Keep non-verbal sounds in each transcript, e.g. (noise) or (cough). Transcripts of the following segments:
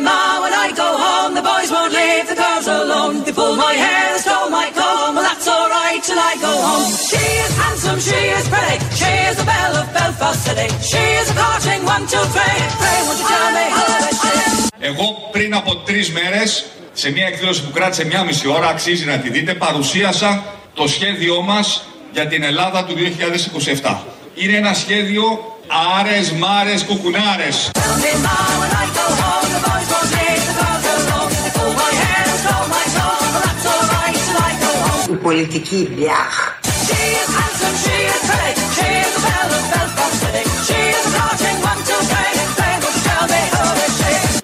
ma, when I go home, the boys won't leave the girls alone. They pull my hair, they stole my comb, well that's alright till I go home. She is handsome, she is pretty, she is the belle of Belfast City. She is a courting one, two, three. Pray, won't you tell me how is she? Εγώ πριν από τρει μέρε, σε μια εκδήλωση που κράτησε μια μισή ώρα, αξίζει να τη δείτε, παρουσίασα το σχέδιό μα για την Ελλάδα του 2027. Είναι ένα σχέδιο άρες, μάρες, κουκουνάρες. Tell me, ma, when I go home, is she?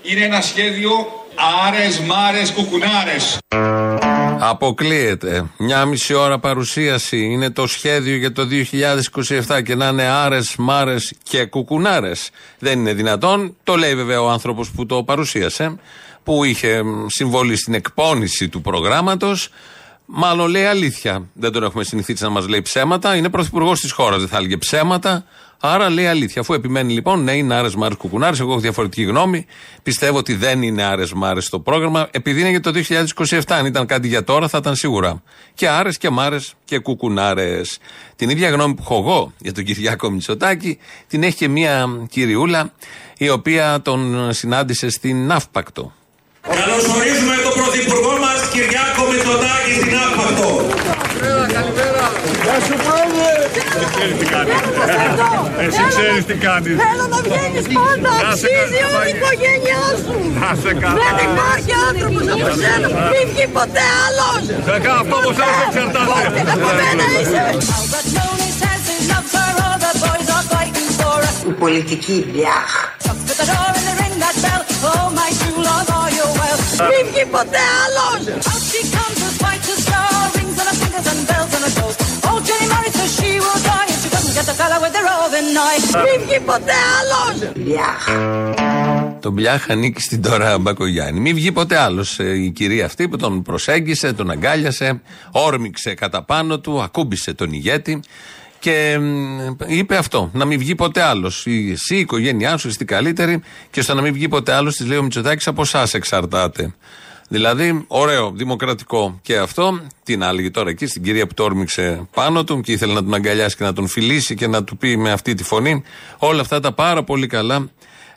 Είναι ένα σχέδιο άρες, μάρες, κουκουνάρες. Αποκλείεται. Μια μισή ώρα παρουσίαση είναι το σχέδιο για το 2027 και να είναι άρες, μάρες και κουκουνάρες. Δεν είναι δυνατόν. Το λέει βέβαια ο άνθρωπος που το παρουσίασε, που είχε μ, συμβολή στην εκπόνηση του προγράμματος. Μάλλον λέει αλήθεια. Δεν τον έχουμε συνηθίσει να μας λέει ψέματα. Είναι πρωθυπουργός της χώρας, δεν θα έλεγε ψέματα. Άρα λέει αλήθεια. Αφού επιμένει λοιπόν, ναι, είναι άρες μάρε κουκουνάρε. Εγώ έχω διαφορετική γνώμη. Πιστεύω ότι δεν είναι άρες μάρε το πρόγραμμα, επειδή είναι για το 2027. Αν ήταν κάτι για τώρα, θα ήταν σίγουρα. Και άρες και μάρες και κουκουνάρες. Την ίδια γνώμη που έχω εγώ για τον Κυριάκο Μητσοτάκη, την έχει και μια κυριούλα, η οποία τον συνάντησε στην Ναύπακτο. Καλωσορίζουμε τον Εσύ ξέρεις τι κάνεις. Θέλω να βγαίνεις πάντα, Να σε αξίζει καλά, όλη η Βάγια. οικογένειά σου. Να σε καλά. Δεν υπάρχει άνθρωπος από σένα, μην βγει ποτέ άλλος. Σε κα- Αυτό από σένα εξαρτάται. Από μένα είσαι. Albert Tony says he loves her, all the boys are fighting for us. Η πολιτική Μπιάχ. Up at the door and they ring that bell. Oh, my true love, are you well? Μην βγει ποτέ άλλος. Out she comes as white as snow, rings on her fingers and bells Μην βγει ποτέ άλλος. Μπιάχ. Το Μπιάχ ανήκει στην τώρα Μπακογιάννη. Μην βγει ποτέ άλλος η κυρία αυτή που τον προσέγγισε, τον αγκάλιασε, όρμηξε κατά πάνω του, ακούμπησε τον ηγέτη και μ, είπε αυτό. Να μην βγει ποτέ άλλος. Εσύ, η οικογένειά σου, είστε καλύτερη και στο να μην βγει ποτέ άλλος, της λέει ο Μητσοτάκης, από εσάς εξαρτάται. Δηλαδή, ωραίο, δημοκρατικό και αυτό. Τι να έλεγε τώρα εκεί στην κυρία που το όρμηξε πάνω του και ήθελε να τον αγκαλιάσει και να τον φιλήσει και να του πει με αυτή τη φωνή όλα αυτά τα πάρα πολύ καλά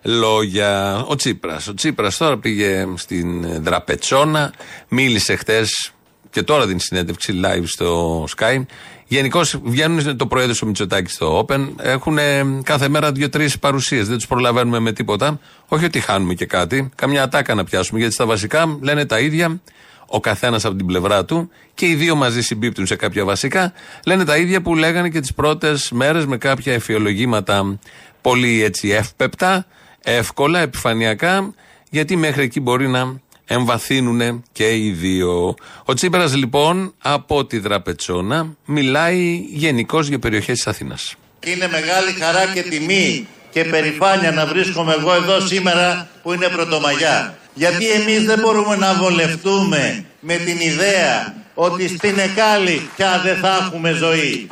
λόγια. Ο Τσίπρας. Ο Τσίπρας τώρα πήγε στην Δραπετσόνα, μίλησε χτες και τώρα δίνει συνέντευξη live στο Sky. Γενικώ βγαίνουν το προέδρου ο Μητσοτάκη στο Open. Έχουν κάθε μέρα δύο-τρεις παρουσίες. Δεν τους προλαβαίνουμε με τίποτα. Όχι ότι χάνουμε και κάτι. Καμιά ατάκα να πιάσουμε. Γιατί στα βασικά λένε τα ίδια. Ο καθένας από την πλευρά του και οι δύο μαζί συμπίπτουν σε κάποια βασικά. Λένε τα ίδια που λέγανε και τις πρώτες μέρες με κάποια εφιολογήματα πολύ έτσι εύπεπτα, εύκολα, επιφανειακά. Γιατί μέχρι εκεί μπορεί να εμβαθύνουν και οι δύο. Ο Τσίπρας λοιπόν από τη Δραπετσόνα μιλάει γενικώς για περιοχές της Αθήνας. Είναι μεγάλη χαρά και τιμή και περηφάνεια να βρίσκομαι εγώ εδώ σήμερα που είναι Πρωτομαγιά. Γιατί εμείς δεν μπορούμε να βολευτούμε με την ιδέα ότι στην Εκάλη πια δεν θα έχουμε ζωή.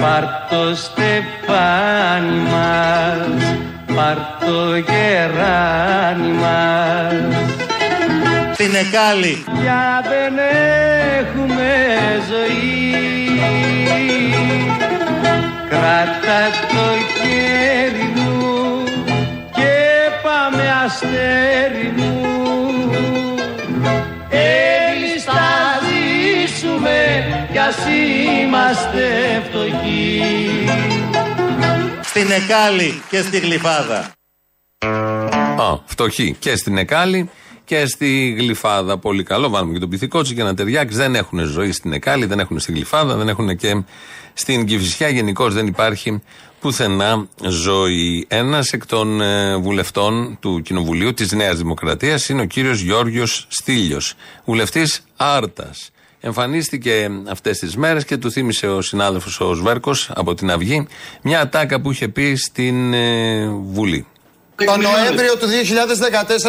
Πάρ' το στεφάνι μας, πάρ' το γεράνι μας. Στην Εκάλη Για δεν έχουμε ζωή. Κράτα το χέρι μου και πάμε αστέρι μου. Εμείς θα ζήσουμε κι ας είμαστε φτωχοί Στην Εκάλη και στη Γλυφάδα. Α, φτωχοί και στην Εκάλη και στη Γλυφάδα. Πολύ καλό. Βάλουμε και τον πυθικότσι για να ταιριάξει. Δεν έχουν ζωή στην Εκάλη, δεν έχουν στη Γλυφάδα, δεν έχουν και στην Κυφυσιά. Γενικώς δεν υπάρχει πουθενά ζωή. Ένας εκ των ε, βουλευτών του Κοινοβουλίου της Νέας Δημοκρατίας είναι ο κύριος Γιώργιος Στήλιος, βουλευτής Άρτας. Εμφανίστηκε αυτές τις μέρες και του θύμισε ο συνάδελφος ο Σβέρκος από την Αυγή μια ατάκα που είχε πει στην ε, Βουλή. Το Νοέμβριο του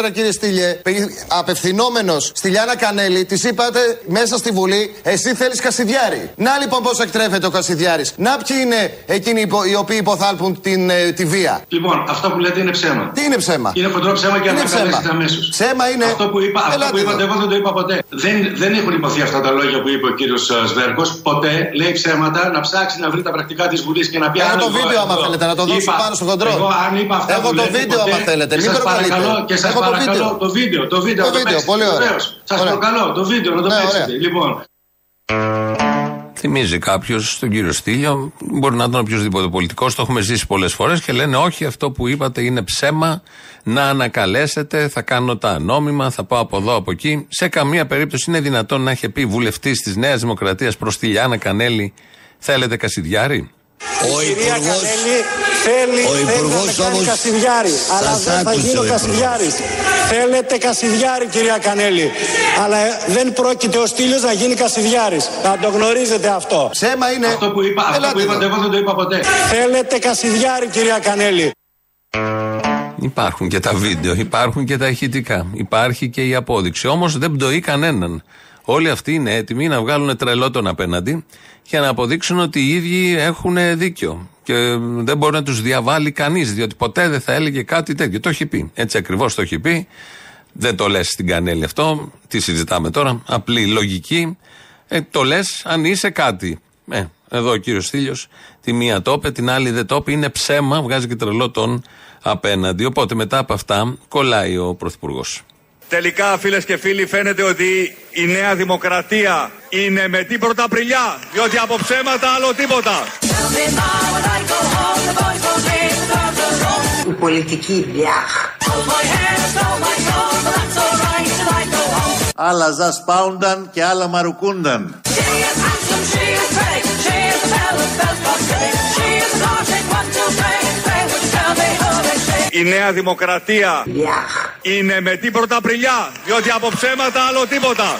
2014, κύριε Στήλιε, απευθυνόμενος στη Λιάνα Κανέλη, της είπατε μέσα στη Βουλή, εσύ θέλεις Κασιδιάρη. Να λοιπόν πώς εκτρέφεται ο Κασιδιάρης. Να ποιοι είναι εκείνοι υπο- οι οποίοι υποθάλπουν την, ε, τη βία. Λοιπόν, αυτό που λέτε είναι ψέμα. Τι είναι ψέμα; Είναι χοντρό ψέμα και Είναι ανακαλέσετε ψέμα. αμέσως. Ψέμα είναι. Αυτό που, είπα, αυτό Ελάτε που είπατε, εδώ. εγώ δεν το είπα ποτέ. Δεν, δεν έχουν υποθεί αυτά τα λόγια που είπε ο κύριος Σβέρκος. Ποτέ λέει ψέματα να ψάξει να βρει τα πρακτικά της Βουλής και να πει Έχω «Αν το εγώ βίντεο, άμα εδώ θέλετε, να το δώσω είπα- πάνω στο χοντρό. Εγώ αν είπα αυτά Έχω που το λέτε βίντεο, ποτέ, άμα θέλετε. και Μην σας προκαλείτε. παρακαλώ, και σας Έχω το παρακαλώ βίντεο. το βίντεο. Το βίντεο, Το να το βίντεο, παίξετε, πολύ ωραία. βεβαίως. Σας Ωραία. προκαλώ το βίντεο να το Ναι, παίξετε. ωραία. Λοιπόν, Θυμίζει κάποιος τον κύριο Στήλιο, μπορεί να ήταν οποιοδήποτε πολιτικός, το έχουμε ζήσει πολλές φορές και λένε Όχι, αυτό που είπατε είναι ψέμα. Να ανακαλέσετε, θα κάνω τα νόμιμα, θα πάω από εδώ, από εκεί. Σε καμία περίπτωση είναι δυνατόν να είχε πει βουλευτής της Νέας Δημοκρατίας προς τη Λιάννα Κανέλη, Θέλετε Κασιδιάρη. Ο Υπουργός, Θέλει, ο θέλει να Υπουργός με κάνει όμως Κασιδιάρη, αλλά σας δεν θα άκουσε γίνω ο Υπουργός. Κασιδιάρης. Θέλετε Κασιδιάρη κυρία Κανέλη, αλλά ε, δεν πρόκειται ο Στήλιος να γίνει Κασιδιάρης. Να το γνωρίζετε αυτό. Ψέμα είναι. αυτό που, είπα, αυτό Ελάτε που είπατε, εδώ. εγώ δεν το είπα ποτέ. Θέλετε Κασιδιάρη κυρία Κανέλη. Υπάρχουν και τα βίντεο, υπάρχουν και τα ηχητικά. Υπάρχει και η απόδειξη. Όμως δεν πτωεί κανέναν. Όλοι αυτοί είναι έτοιμοι να βγάλουν τρελό τον απέναντι για να αποδείξουν ότι οι ίδιοι έχουν δίκιο. Και δεν μπορεί να τους διαβάλει κανείς, διότι ποτέ δεν θα έλεγε κάτι τέτοιο. Το έχει πει. Έτσι ακριβώς το έχει πει. Δεν το λες στην κανέλη αυτό. Τι συζητάμε τώρα. Απλή λογική. Ε, το λες αν είσαι κάτι. Ε, εδώ ο κύριος Στήλιο τη μία το είπε, την άλλη δεν το είπε. Είναι ψέμα, βγάζει και τρελό τον απέναντι. Οπότε μετά από αυτά κολλάει ο Πρωθυπουργός. Τελικά φίλες και φίλοι φαίνεται ότι η Νέα Δημοκρατία είναι με την πρωταπριλιά διότι από ψέματα άλλο τίποτα. Η πολιτική μπιάχ. Άλλα ζας σπάουνταν και άλλα μαρουκούνταν. Η Νέα Δημοκρατία Μπιάχ. είναι με την πρωταπριλιά διότι από ψέματα άλλο τίποτα.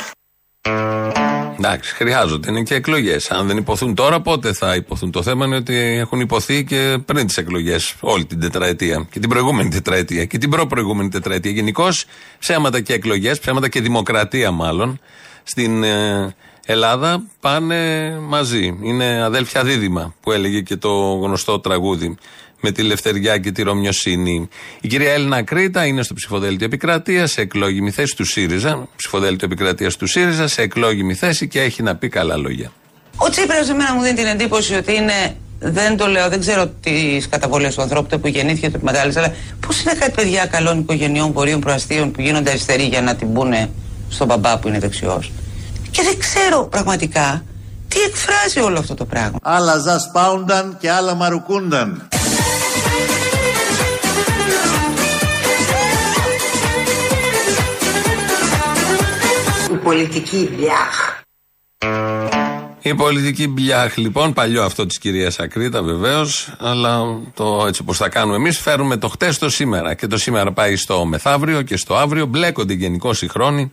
Εντάξει, χρειάζονται. Είναι και εκλογές. Αν δεν υποθούν τώρα, πότε θα υποθούν; Το θέμα είναι ότι έχουν υποθεί και πριν τις εκλογές, όλη την τετραετία. Και την προηγούμενη τετραετία. Και την προ-προηγούμενη τετραετία. Γενικώς ψέματα και εκλογές, ψέματα και δημοκρατία μάλλον, στην ε, Ελλάδα πάνε μαζί. Είναι αδέλφια δίδυμα που έλεγε και το γνωστό τραγούδι με τη Λευτεριά και τη Ρωμιοσύνη. Η κυρία Έλληνα Κρήτα είναι στο ψηφοδέλτιο επικρατείας, σε εκλόγιμη θέση του ΣΥΡΙΖΑ. Ψηφοδέλτιο επικρατείας του ΣΥΡΙΖΑ, σε εκλόγιμη θέση και έχει να πει καλά λόγια. Ο Τσίπρας εμένα μου δίνει την εντύπωση ότι είναι, δεν το λέω, δεν ξέρω τις καταβολές του ανθρώπου, το που γεννήθηκε, το που μεγάλωσε, αλλά πώς είναι κάτι παιδιά καλών οικογενειών, πορείων, προαστίων που γίνονται αριστεροί για να την πούνε στον μπαμπά που είναι δεξιός. Και δεν ξέρω πραγματικά τι εκφράζει όλο αυτό το πράγμα. Άλλα ζας σπάουνταν και άλλα μαρουκούνταν. Πολιτική μπιάχ. Η πολιτική μπλιάχ, λοιπόν, παλιό αυτό της κυρίας Ακρίτα βεβαίως, αλλά το έτσι όπως θα κάνουμε εμείς, φέρουμε το χτες στο σήμερα. Και το σήμερα πάει στο μεθαύριο και στο αύριο. Μπλέκονται γενικώ οι χρόνοι.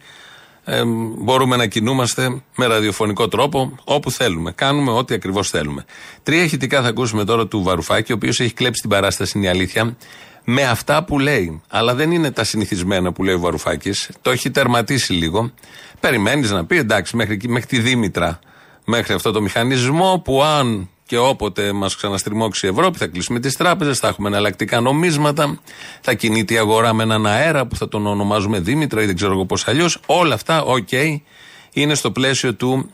Ε, μπορούμε να κινούμαστε με ραδιοφωνικό τρόπο όπου θέλουμε. Κάνουμε ό,τι ακριβώς θέλουμε. Τρία ηχητικά θα ακούσουμε τώρα του Βαρουφάκη, ο οποίος έχει κλέψει την παράσταση, είναι η αλήθεια, με αυτά που λέει. Αλλά δεν είναι τα συνηθισμένα που λέει ο Βαρουφάκης. Το έχει τερματίσει λίγο. Περιμένεις να πει εντάξει, μέχρι, εκεί- μέχρι τη Δήμητρα μέχρι αυτό το μηχανισμό που αν και όποτε μας ξαναστριμώξει η Ευρώπη θα κλείσουμε τις τράπεζες, θα έχουμε εναλλακτικά νομίσματα, θα κινείται η αγορά με έναν αέρα που θα τον ονομάζουμε Δήμητρα ή δεν ξέρω εγώ πώς αλλιώς. Όλα αυτά, οκ, είναι στο πλαίσιο του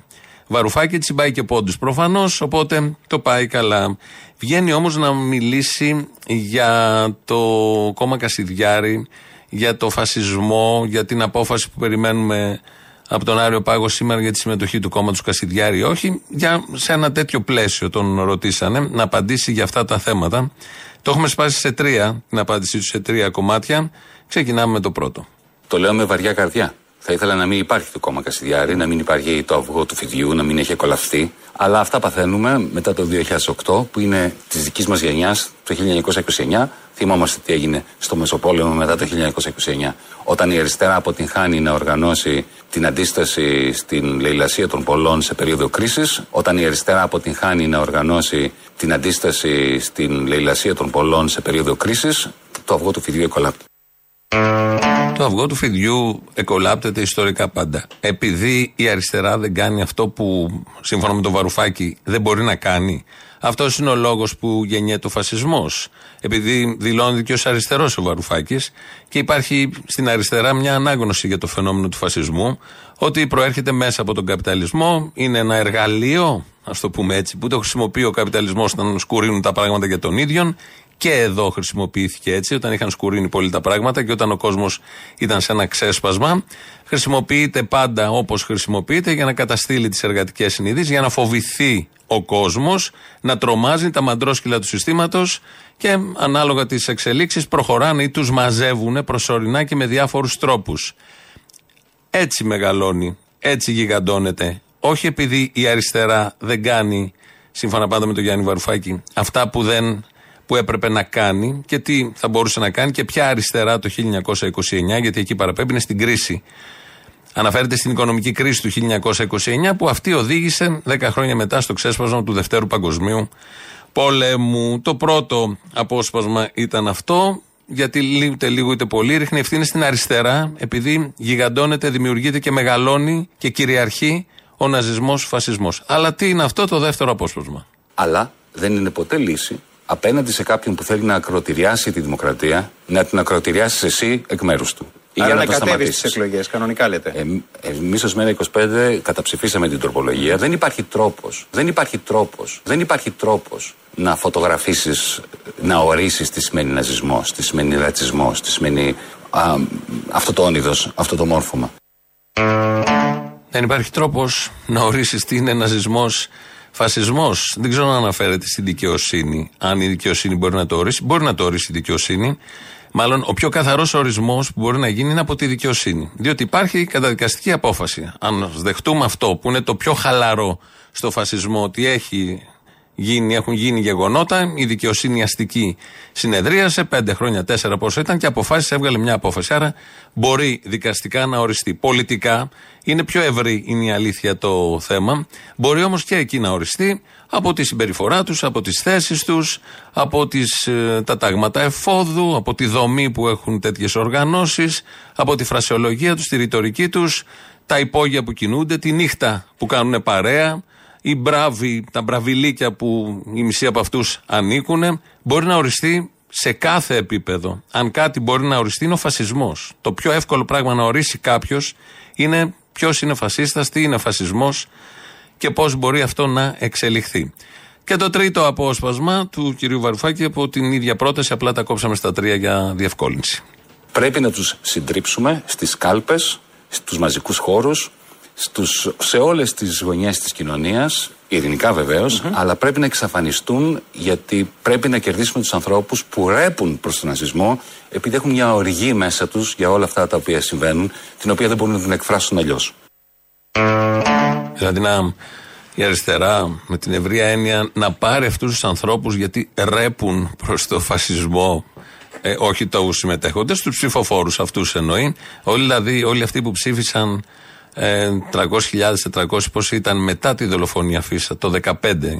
Βαρουφάκη. Έτσι πάει και πόντου προφανώς, οπότε το πάει καλά. Βγαίνει όμως να μιλήσει για το κόμμα Κασιδιάρη, για το φασισμό, για την απόφαση που περιμένουμε από τον Άριο Πάγο σήμερα για τη συμμετοχή του κόμματος Κασιδιάρη ή όχι. Για, σε ένα τέτοιο πλαίσιο τον ρωτήσανε να απαντήσει για αυτά τα θέματα. Το έχουμε σπάσει σε τρία, την απάντησή του σε τρία κομμάτια. Ξεκινάμε με το πρώτο. Το λέω με βαριά καρδιά. Θα ήθελα να μην υπάρχει το κόμμα Κασιδιάρη, να μην υπάρχει το αυγό του φιδιού, να μην έχει εκολαφθεί. Αλλά αυτά παθαίνουμε μετά το 2008, που είναι της δικής μας γενιάς, το 1929. Θυμόμαστε τι έγινε στο Μεσοπόλεμο μετά το 1929. Όταν η αριστερά αποτυγχάνει να οργανώσει την αντίσταση στην λαιλασία των πολλών σε περίοδο κρίσης, όταν η αριστερά αποτυγχάνει να οργανώσει την αντίσταση στην λαιλασία των πολλών σε περίοδο κρίσης, το αυγό του φιδιού εκολάπτει. Το αυγό του φιδιού εκολάπτεται ιστορικά πάντα. Επειδή η αριστερά δεν κάνει αυτό που σύμφωνα με τον Βαρουφάκη δεν μπορεί να κάνει. Αυτός είναι ο λόγος που γεννιέται ο φασισμός. Επειδή δηλώνεται και ως αριστερός ο Βαρουφάκης και υπάρχει στην αριστερά μια ανάγνωση για το φαινόμενο του φασισμού, ότι προέρχεται μέσα από τον καπιταλισμό, είναι ένα εργαλείο, ας το πούμε έτσι, που το χρησιμοποιεί ο καπιταλισμός όταν σκουρίνουν τα πράγματα για τον ίδιο και εδώ χρησιμοποιήθηκε έτσι, όταν είχαν σκουρίνει πολύ τα πράγματα και όταν ο κόσμος ήταν σε ένα ξέσπασμα. Χρησιμοποιείται πάντα όπως χρησιμοποιείται για να καταστήλει τις εργατικές συνειδήσεις, για να φοβηθεί ο κόσμος, να τρομάζει τα μαντρόσκυλα του συστήματος και ανάλογα τις εξελίξεις προχωράνε ή τους μαζεύουν προσωρινά και με διάφορους τρόπους. Έτσι μεγαλώνει, έτσι γιγαντώνεται. Όχι επειδή η αριστερά δεν κάνει, σύμφωνα πάντα με τον Γιάννη Βαρουφάκη, αυτά που δεν που έπρεπε να κάνει και τι θα μπορούσε να κάνει και ποια αριστερά το 1929, γιατί εκεί παραπέμπει είναι στην κρίση. Αναφέρεται στην οικονομική κρίση του 1929 που αυτή οδήγησε 10 χρόνια μετά στο ξέσπασμα του Δευτέρου Παγκοσμίου Πολέμου. Το πρώτο απόσπασμα ήταν αυτό, γιατί είτε λίγο είτε πολύ ρίχνει ευθύνη στην αριστερά, επειδή γιγαντώνεται, δημιουργείται και μεγαλώνει και κυριαρχεί ο ναζισμός, φασισμός. Αλλά τι είναι αυτό το δεύτερο απόσπασμα; Αλλά δεν είναι ποτέ λύση απέναντι σε κάποιον που θέλει να ακροτηριάσει τη δημοκρατία, να την ακροτηριάσεις εσύ εκ μέρους του. Ή Άρα να κατέβεις στι εκλογές, κανονικά λέτε. Ε, Εμείς ως ΜΕΡΑ 25 καταψηφίσαμε την τροπολογία. Δεν υπάρχει τρόπος. Δεν υπάρχει τρόπος. Δεν υπάρχει τρόπος να φωτογραφίσεις, να ορίσεις τι σημαίνει ναζισμό, τι σημαίνει ρατσισμό, τι σημαίνει α, αυτό το όνειδος, αυτό το μόρφωμα. Δεν υπάρχει τρόπος να ορίσεις τι είναι ναζισμός Φασισμός, δεν ξέρω αν αναφέρεται στην δικαιοσύνη. Αν η δικαιοσύνη μπορεί να το ορίσει, μπορεί να το ορίσει η δικαιοσύνη. Μάλλον ο πιο καθαρός ορισμός που μπορεί να γίνει είναι από τη δικαιοσύνη. Διότι υπάρχει καταδικαστική απόφαση. Αν δεχτούμε αυτό που είναι το πιο χαλαρό στο φασισμό, ότι έχει γίνει, έχουν γίνει γεγονότα, η δικαιοσύνη αστική συνεδρίασε, πέντε χρόνια, τέσσερα πόσο ήταν και αποφάσισε, έβγαλε μια απόφαση. Άρα μπορεί δικαστικά να οριστεί. Πολιτικά είναι πιο ευρύ, είναι η αλήθεια το θέμα. Μπορεί όμως και εκεί να οριστεί από τη συμπεριφορά τους, από τις θέσεις τους, από τις, ε, τα τάγματα εφόδου, από τη δομή που έχουν τέτοιες οργανώσεις, από τη φρασιολογία τους, τη ρητορική τους, τα υπόγεια που κινούνται, τη νύχτα που κάνουν παρέα οι μπράβοι, τα μπραβιλίκια που η μισή από αυτούς ανήκουν, μπορεί να οριστεί σε κάθε επίπεδο. Αν κάτι μπορεί να οριστεί είναι ο φασισμός. Το πιο εύκολο πράγμα να ορίσει κάποιος είναι ποιος είναι φασίστας, τι είναι φασισμός και πώς μπορεί αυτό να εξελιχθεί. Και το τρίτο απόσπασμα του κυρίου Βαρουφάκη από την ίδια πρόταση, απλά τα κόψαμε στα τρία για διευκόλυνση. Πρέπει να τους συντρίψουμε στις κάλπες, στους μαζικούς χώρους, στους, σε όλες τις γωνιές της κοινωνίας, ειρηνικά αλλά πρέπει να εξαφανιστούν γιατί πρέπει να κερδίσουμε τους ανθρώπους που ρέπουν προς τον ναζισμό επειδή έχουν μια οργή μέσα τους για όλα αυτά τα οποία συμβαίνουν, την οποία δεν μπορούν να την εκφράσουν αλλιώς. Δηλαδή να η αριστερά με την ευρία έννοια να πάρει αυτούς τους ανθρώπους γιατί ρέπουν προς το φασισμό ε, όχι του συμμετέχοντες, τους ψηφοφόρους αυτούς εννοεί. Όλοι δηλαδή, όλοι αυτοί που ψήφισαν 300.000-400 πώς ήταν μετά τη δολοφονία Φίσα το 2015.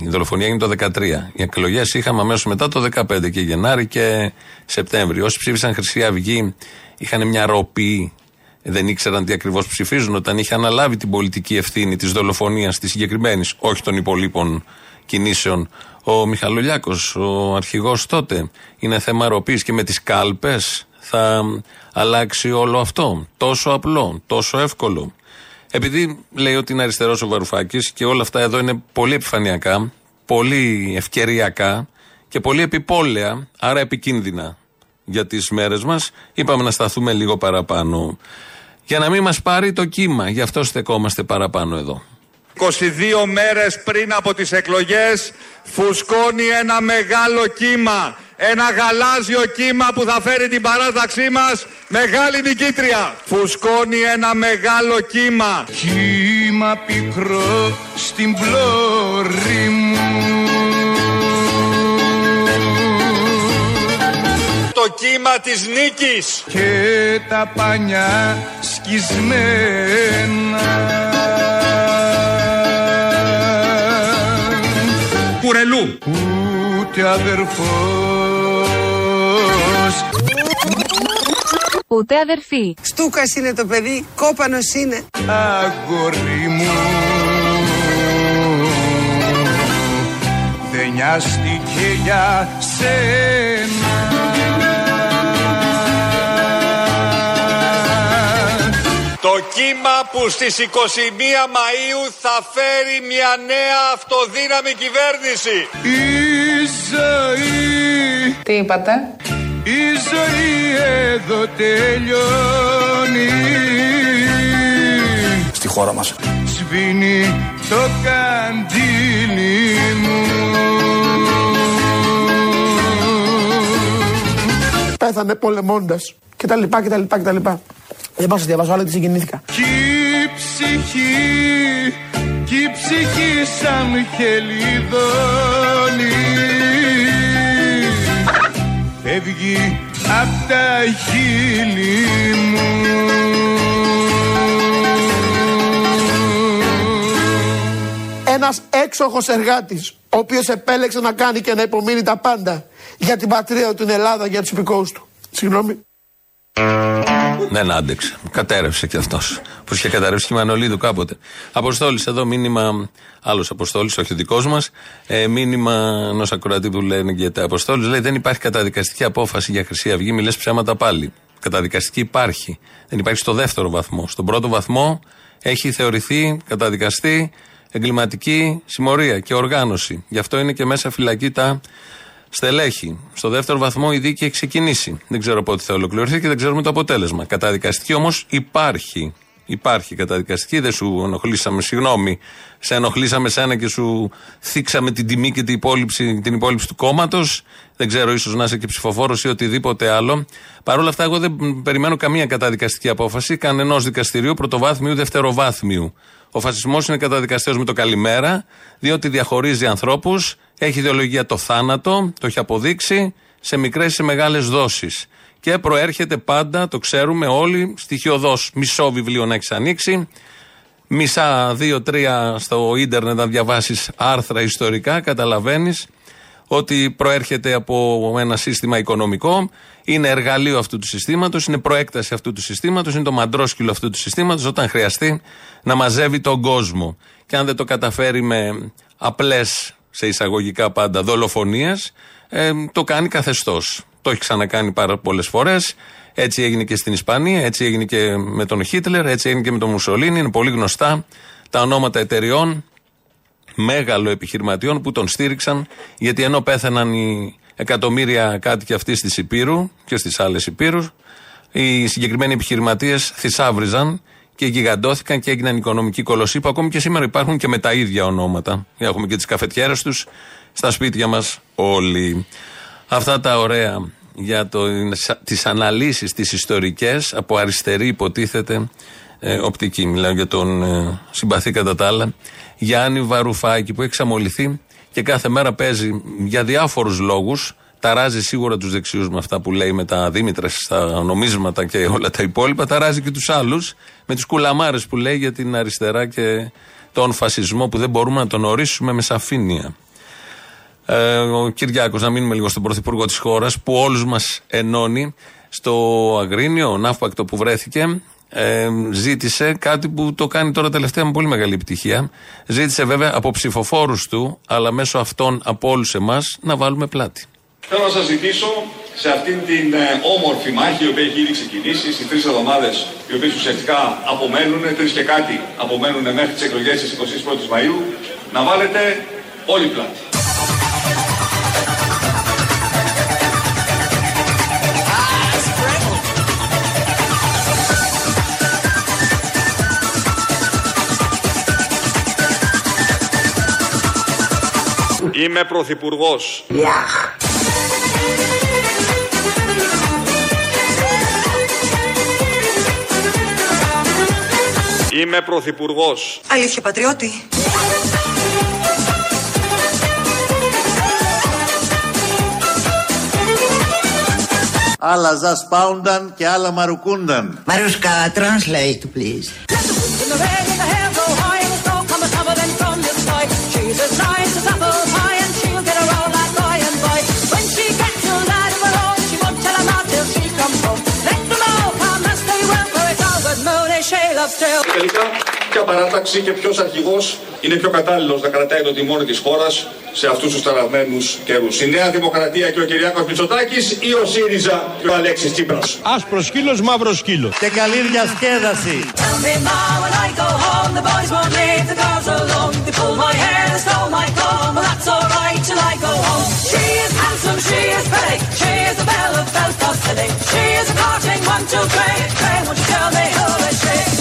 Η δολοφονία έγινε το 2013. Οι εκλογές είχαμε αμέσως μετά το 2015 και Γενάρη και Σεπτέμβριο. Όσοι ψήφισαν Χρυσή Αυγή είχαν μια ροπή, δεν ήξεραν τι ακριβώς ψηφίζουν όταν είχε αναλάβει την πολιτική ευθύνη της δολοφονίας της συγκεκριμένης, όχι των υπολείπων κινήσεων. Ο Μιχαλολιάκος, ο αρχηγός τότε, είναι θέμα ροπής και με τις κάλπες θα αλλάξει όλο αυτό. Τόσο απλό, τόσο εύκολο. Επειδή λέει ότι είναι αριστερός ο Βαρουφάκης και όλα αυτά εδώ είναι πολύ επιφανειακά, πολύ ευκαιριακά και πολύ επιπόλαια, άρα επικίνδυνα για τις μέρες μας, είπαμε να σταθούμε λίγο παραπάνω. Για να μην μας πάρει το κύμα, γι' αυτό στεκόμαστε παραπάνω εδώ. 22 μέρες πριν από τις εκλογές φουσκώνει ένα μεγάλο κύμα Ένα γαλάζιο κύμα που θα φέρει την παράταξή μας μεγάλη νικήτρια. Φουσκώνει ένα μεγάλο κύμα. Κύμα πικρό στην πλώρη μου Το κύμα της νίκης. και τα πανιά σκισμένα Κουρελού. Ούτε αδερφός Ούτε αδερφή. Στούκας είναι το παιδί, κόπανος είναι. αγόρι μου δεν νοιάστηκε για σένα Το κύμα που στις 21 Μαΐου θα φέρει μια νέα αυτοδύναμη κυβέρνηση. η ζωή Τι είπατε; η ζωή εδώ τελειώνει Στη χώρα μας. σβήνει το καντήλι μου Πέθανε πολεμώντας και τα λοιπά και τα λοιπά και τα λοιπά. Δεν πάω να σας διαβάσω άλλο τι συγκινήθηκα. Κι η ψυχή, κι η ψυχή σαν χελιδόνι Φεύγει απ' τα χείλη μου Ένας έξοχος εργάτης, ο οποίος επέλεξε να κάνει και να υπομείνει τα πάντα για την πατρίδα του, την Ελλάδα, για τους υπηκόους του. Συγγνώμη. Δεν άντεξε. Κατέρευσε κι αυτός. Που είχε καταρρεύσει και η Μανολίδου κάποτε. Αποστόλης εδώ, μήνυμα. Άλλος Αποστόλης, όχι δικός μας. Ε, μήνυμα ενός ακροατή που λένε και τα Αποστόλης. Λέει: Δεν υπάρχει καταδικαστική απόφαση για Χρυσή Αυγή. Μιλέ ψέματα πάλι. Καταδικαστική υπάρχει. Δεν υπάρχει στο δεύτερο βαθμό. Στον πρώτο βαθμό έχει θεωρηθεί καταδικαστή εγκληματική συμμορία και οργάνωση. Γι' αυτό είναι και μέσα φυλακή τα στελέχη. Στο δεύτερο βαθμό η δίκη έχει ξεκινήσει. Δεν ξέρω πότε θα ολοκληρωθεί και δεν ξέρουμε το αποτέλεσμα. Καταδικαστική όμως υπάρχει. Υπάρχει καταδικαστική, δεν σου ενοχλήσαμε, συγγνώμη. Σε ενοχλήσαμε σένα και σου θίξαμε την τιμή και την υπόλοιψη, την υπόλοιψη του κόμματος. Δεν ξέρω, ίσως να είσαι και ψηφοφόρος ή οτιδήποτε άλλο. Παρ' όλα αυτά, εγώ δεν περιμένω καμία καταδικαστική απόφαση κανενός δικαστηρίου πρωτοβάθμιου ή δευτεροβάθμιου. Ο φασισμός είναι καταδικαστέο με το καλημέρα, διότι διαχωρίζει ανθρώπους, έχει ιδεολογία το θάνατο, το έχει αποδείξει σε μικρές ή σε μεγάλες δόσεις. Και προέρχεται πάντα, το ξέρουμε όλοι, στοιχειοδός. Μισό βιβλίο να έχεις ανοίξει, μισά, δύο, τρία στο ίντερνετ να διαβάσεις άρθρα ιστορικά, καταλαβαίνεις ότι προέρχεται από ένα σύστημα οικονομικό, είναι εργαλείο αυτού του συστήματος, είναι προέκταση αυτού του συστήματος, είναι το μαντρόσκυλο αυτού του συστήματος όταν χρειαστεί να μαζεύει τον κόσμο. Και αν δεν το καταφέρει με απλές, σε εισαγωγικά πάντα, δολοφονίε, ε, το κάνει καθεστώς. Το έχει ξανακάνει πάρα πολλές φορές. Έτσι έγινε και στην Ισπανία, έτσι έγινε και με τον Χίτλερ, έτσι έγινε και με τον Μουσολίνη. Είναι πολύ γνωστά τα ονόματα εταιριών μέγαλο επιχειρηματιών που τον στήριξαν γιατί ενώ πέθαναν οι εκατομμύρια κάτοικοι αυτής της Υπήρου και στις άλλες Υπήρους, οι συγκεκριμένοι επιχειρηματίες θησάβριζαν και γιγαντώθηκαν και έγιναν οικονομικοί κολοσσοί που ακόμη και σήμερα υπάρχουν και με τα ίδια ονόματα. Έχουμε και τις καφετιέρες τους στα σπίτια μας όλοι. Αυτά τα ωραία για το, τις αναλύσεις τις ιστορικές από αριστερή υποτίθεται ε, οπτική. Μιλάω για τον ε, συμπαθή κατά τα άλλα Γιάννη Βαρουφάκη που έχει ξαμοληθεί και κάθε μέρα παίζει για διάφορους λόγους ταράζει σίγουρα τους δεξιούς με αυτά που λέει με τα δίμητρα στα νομίσματα και όλα τα υπόλοιπα ταράζει και τους άλλους με τις κουλαμάρες που λέει για την αριστερά και τον φασισμό που δεν μπορούμε να τον ορίσουμε με σαφήνεια. Ε, ο Κυριάκος, να μείνουμε λίγο στον πρωθυπουργό της χώρας που όλους μας ενώνει στο Αγρίνιο, ναύπακτο που βρέθηκε ε, ζήτησε κάτι που το κάνει τώρα τελευταία με πολύ μεγάλη επιτυχία. Ζήτησε βέβαια από ψηφοφόρους του, αλλά μέσω αυτών από όλους εμάς, να βάλουμε πλάτη. Θέλω να σας ζητήσω σε αυτήν την ε, όμορφη μάχη, η οποία έχει ήδη ξεκινήσει στις τρεις εβδομάδες, οι οποίες ουσιαστικά απομένουν, τρεις και κάτι απομένουν μέχρι τις εκλογές της 21η Μαου, να βάλετε όλη πλάτη. Είμαι πρωθυπουργός. Λιάχ. Είμαι πρωθυπουργός. Αλήθεια πατριώτη. Άλλα ζας πάουνταν και άλλα μαρουκούνταν. Μαρούσκα, translate please. Και τελικά, ποια παράταξη και ποιος αρχηγός είναι πιο κατάλληλος να κρατάει το τιμόνι της χώρας σε αυτούς τους ταραγμένους καιρούς, η Νέα Δημοκρατία και ο Κυριακό Μητσοτάκης ή ο ΣΥΡΙΖΑ και ο Αλέξης Τσίπρας. Άσπρος σκύλος, μαύρος σκύλος. Και καλή διασκέδαση.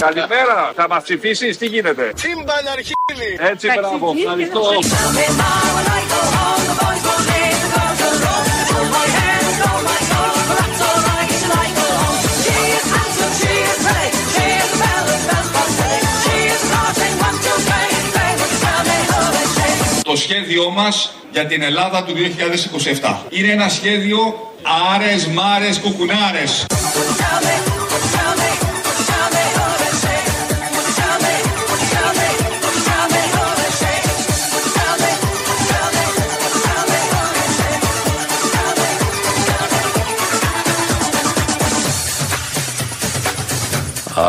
Καλημέρα, θα μας ψηφίσεις, τι γίνεται; Τσίμπαν αρχίδι. Έτσι, μπράβο, ευχαριστώ. Tell me, Ma, when I go home, the boys won't leave the girls alone.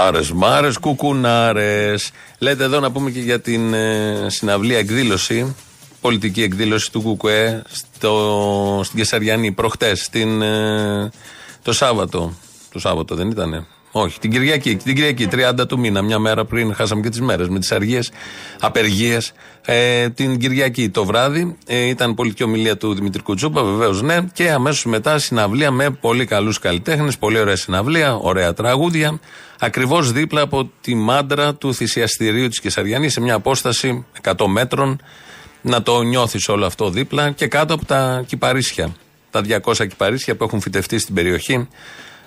Άρε, μάρες, κουκουνάρες. Λέτε εδώ να πούμε και για την ε, συναυλία εκδήλωση, πολιτική εκδήλωση του Κουκουέ στο, στην Κεσαριανή προχτές, ε, το Σάββατο. Το Σάββατο δεν ήτανε. Όχι, την Κυριακή, την Κυριακή, 30 του μήνα, μια μέρα πριν, χάσαμε και τις μέρες με τις αργίες, απεργίες. Ε, την Κυριακή το βράδυ ε, ήταν πολιτική ομιλία του Δημητρικού Τσούπα, βεβαίως ναι, και αμέσως μετά συναυλία με πολύ καλούς καλλιτέχνες, πολύ ωραία συναυλία, ωραία τραγούδια. Ακριβώς δίπλα από τη μάντρα του θυσιαστηρίου της Κεσαριανής, σε μια απόσταση 100 μέτρων. Να το νιώθεις όλο αυτό δίπλα και κάτω από τα κυπαρίσια. Τα 200 κυπαρίσια που έχουν φυτευτεί στην περιοχή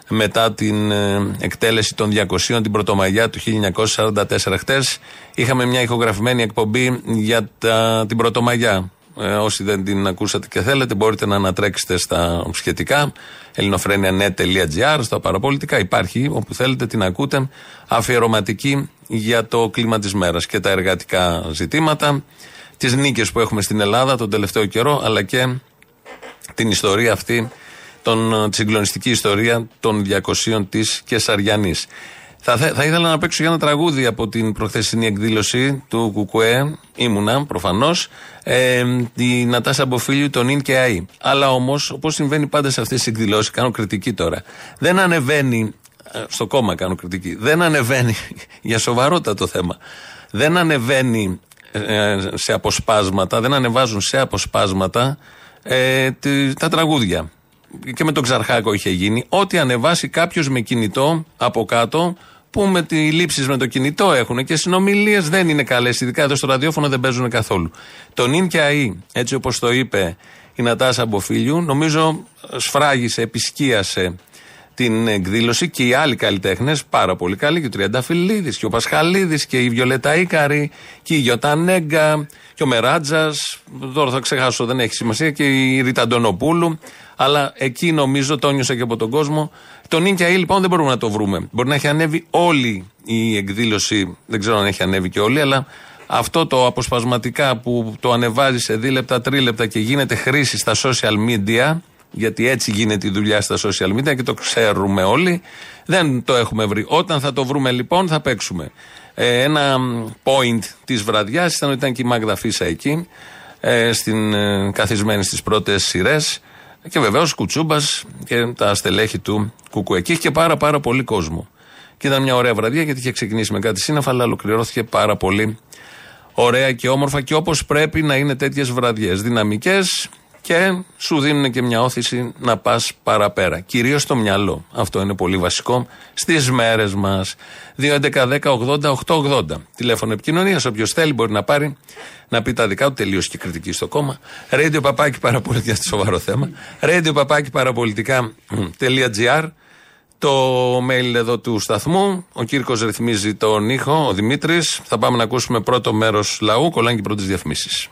μετά την ε, εκτέλεση των 200 την Πρωτομαγιά του 1944. Χτες είχαμε μια ηχογραφημένη εκπομπή για τα, την Πρωτομαγιά. Ε, όσοι δεν την ακούσατε και θέλετε, μπορείτε να ανατρέξετε στα σχετικά. ελληνοφρένια.net.gr, στα παραπολιτικά. Υπάρχει όπου θέλετε, την ακούτε. Αφιερωματική για το κλίμα της μέρας και τα εργατικά ζητήματα. Τις νίκες που έχουμε στην Ελλάδα τον τελευταίο καιρό, αλλά και την ιστορία αυτή τον, τη συγκλονιστική ιστορία των 200 της Κεσαριανής. Θα, θα ήθελα να παίξω για ένα τραγούδι από την προχθεσινή εκδήλωση του Κουκουέ. Ήμουνα προφανώς. Ε, τη Νατάσα Μποφίλιου, τον Ιν και ΑΗ. Αλλά όμως, όπως συμβαίνει πάντα σε αυτές τις εκδηλώσεις, κάνω κριτική τώρα. Δεν ανεβαίνει. ε, Στο κόμμα κάνω κριτική. Δεν ανεβαίνει. (laughs) για σοβαρότατο θέμα. Δεν ανεβαίνει ε, σε αποσπάσματα, δεν ανεβάζουν σε αποσπάσματα ε, τη- τα τραγούδια και με τον Ξαρχάκο είχε γίνει, ό,τι ανεβάσει κάποιος με κινητό από κάτω, που με τι λήψεις με το κινητό έχουν και συνομιλίες δεν είναι καλές. Ειδικά εδώ στο ραδιόφωνο δεν παίζουν καθόλου. Το νυν και αή, έτσι όπως το είπε η Νατάσα Μποφίλιου, νομίζω σφράγισε, επισκίασε την εκδήλωση και οι άλλοι καλλιτέχνες, πάρα πολύ καλοί, και ο Τριανταφυλλίδης και ο Πασχαλίδης και η Βιολέτα Ήκαρη και η Γιώτα Νέγκα και ο Μεράτζας. Τώρα θα ξεχάσω, δεν έχει σημασία, και η Ρίτα Αντωνοπούλου. Αλλά εκεί νομίζω το νιώσα και από τον κόσμο. Το Νίκια Ι λοιπόν δεν μπορούμε να το βρούμε. Μπορεί να έχει ανέβει όλη η εκδήλωση, δεν ξέρω αν έχει ανέβει και όλη, αλλά αυτό το αποσπασματικά που το ανεβάζει σε δίλεπτα, τρίλεπτα και γίνεται χρήση στα social media, γιατί έτσι γίνεται η δουλειά στα social media και το ξέρουμε όλοι, δεν το έχουμε βρει. Όταν θα το βρούμε λοιπόν θα παίξουμε. Ε, ένα point της βραδιάς ήταν ότι ήταν και η Μάγδα Φίσα εκεί, ε, στην, ε, καθισμένη στις πρώτες σειρές και βεβαίως Κουτσούμπας και τα στελέχη του Κουκουεκή Είχε και πάρα πάρα πολύ κόσμο. Και ήταν μια ωραία βραδιά γιατί είχε ξεκινήσει με κάτι σύννεφα, αλλά ολοκληρώθηκε πάρα πολύ ωραία και όμορφα και όπως πρέπει να είναι τέτοιες βραδιές. Δυναμικές και σου δίνουν και μια όθηση να πας παραπέρα. Κυρίως στο μυαλό. Αυτό είναι πολύ βασικό στις μέρες μας. 2.11.10.80.880. Τηλέφωνο επικοινωνίας. Όποιος θέλει μπορεί να πάρει να πει τα δικά του. Τελείωσε και κριτική στο κόμμα. Radio παπάκι παραπολιτικά. στο (laughs) σοβαρό θέμα. Radio παπάκι παραπολιτικά.gr. Το mail εδώ του σταθμού. Ο Κύρκος ρυθμίζει τον ήχο. Ο Δημήτρης. Θα πάμε να ακούσουμε πρώτο μέρος λαού. Κολλάνε και πρώτες διαφημίσεις.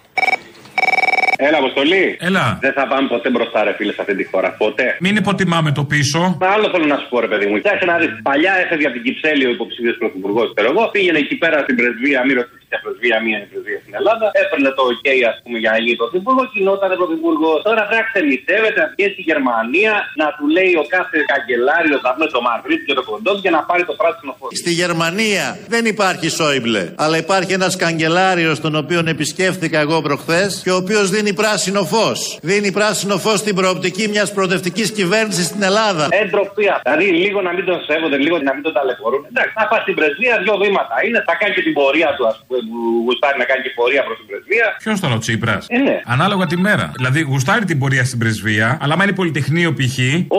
Έλα, Αποστολή. Έλα. Δεν θα πάμε ποτέ μπροστά, ρε φίλε, αυτή τη χώρα. Ποτέ. Μην υποτιμάμε το πίσω. Άλλο θέλω να σου πω, ρε παιδί μου. Κοιτάξτε να δεις. Παλιά έφευγε από την Κυψέλη ο υποψήφιο πρωθυπουργός, ξέρω εγώ. Πήγαινε εκεί πέρα στην πρεσβεία, μη ρωτήσει ποια πρεσβεία, μία είναι πρεσβεία στην Ελλάδα. Έπαιρνε το OK, ας πούμε, για να γίνει πρωθυπουργό. Κοινόταν πρωθυπουργό. Τώρα θα ξενιτεύεται να βγει στη Γερμανία να του λέει ο κάθε καγκελάριο να πούμε το Μαδρίτη και το κοντό για να πάρει το πράσινο φως. Στη Γερμανία δεν υπάρχει Σόιμπλε, αλλά υπάρχει ένας καγκελάριος τον οποίο επισκέφθηκα εγώ προχθές και ο οποίος δίνει πράσινο φως. Δίνει πράσινο φως στην προοπτική μιας προοδευτικής κυβέρνησης στην Ελλάδα. Εντροπή. Δηλαδή λίγο να μην τον σέβονται, λίγο να μην τον ταλαιπωρούν. Εντάξει, να πας στην πρεσβεία, δύο βήματα είναι, θα κάνει και την πορεία του, ας πούμε, που γουστάρει να κάνει και πορεία προς την πρεσβεία. Ποιος ήταν ο Τσίπρας; Ε, ναι. Ανάλογα τη μέρα. Δηλαδή γουστάρει την πορεία στην πρεσβεία, αλλά άμα είναι πολυτεχνείο π.χ.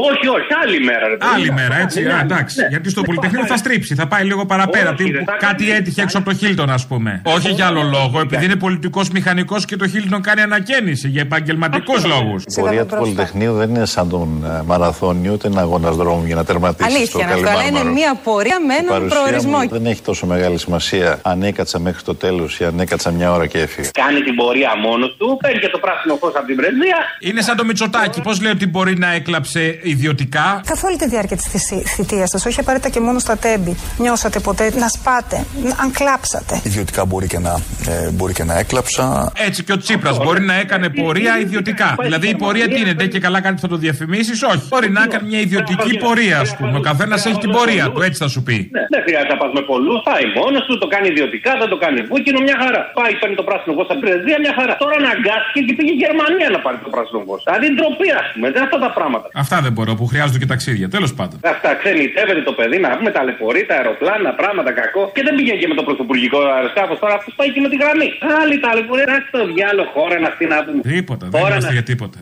Όχι, όχι, άλλη μέρα. Ρε, Άλλη παιδιά. μέρα, έτσι. Ναι, Α, ναι. εντάξει. Ναι. Γιατί στο Δεν πολυτεχνείο πάει. θα στρίψει, θα πάει λίγο παραπέρα. Όχι, Τι- ρε, θα κάτι κάνει- έτυχε έξω από το Χίλτον, ας πούμε. Όχι για άλλο λόγο, επειδή είναι πολιτικός μηχανικός και το Χίλτον κάνει ανακαίνιση για επαγγελματικούς λόγους. Η πορεία του Πολυτεχνείου δεν είναι σαν τον ε, μαραθώνιο, ούτε ένα αγώνα δρόμου για να τερματίσει στο Αλήθεια είναι αυτό, αλλά είναι Καλιμάρμαρο. μια πορεία με Η έναν παρουσία προορισμό. μου δεν έχει τόσο μεγάλη σημασία αν έκατσα μέχρι το τέλος ή αν έκατσα μια ώρα και έφυγα. Κάνει την πορεία μόνος του, παίρνει και το πράσινο φως από την πρεσβεία. Είναι σαν το Μητσοτάκι. Πώς λέει ότι μπορεί να έκλαψε ιδιωτικά; Καθ' όλη τη διάρκεια της θητείας σας, όχι απαραίτητα και μόνο στα τέμπη, νιώσατε ποτέ να σπάτε, να- αν κλάψατε; Ιδιωτικά μπορεί και να, ε, μπορεί και να έκλαψα. Έτσι και ο Τσίπρας μπορεί να έκανε πορεία ιδιωτικά. Δηλαδή η πορεία τι είναι, ντε και καλά κάτι θα το διαφημίσεις, όχι. Μπορεί να έκανε μια ιδιωτική πορεία, ας πούμε. Ο καθένας έχει την πορεία του, έτσι θα σου πει. Ναι, δεν χρειάζεται να πας με πολλούς, πάει μόνος του, το κάνει ιδιωτικά, δεν το κάνει βούκινο, μια χαρά. Πάει, παίρνει το πράσινο φως από την πρεσβεία, μια χαρά. Τώρα αναγκάστηκε και πήγε η Γερμανία να πάρει το πράσινο φως. Δηλαδή ντροπή, ας πούμε, δεν αυτά τα πράγματα. Αυτά δεν μπορώ που χρειάζονται και ταξίδια. Τέλος πάντων. Αυτά ξενιτεύεται το παιδί να πούμε ταλαιπωρεί τα αεροπλάνα, πράγματα κακό. Και δεν πήγε και με το πρωθυπουργικό αεροσκάφος τώρα, αυτό πάει και με τη γραμμή. Άλλη ταλαιπωρεί, να στο διάλογο χώρα να αυτή να πούμε. Τίποτα, δεν Τώρα είμαστε να- για τίποτα.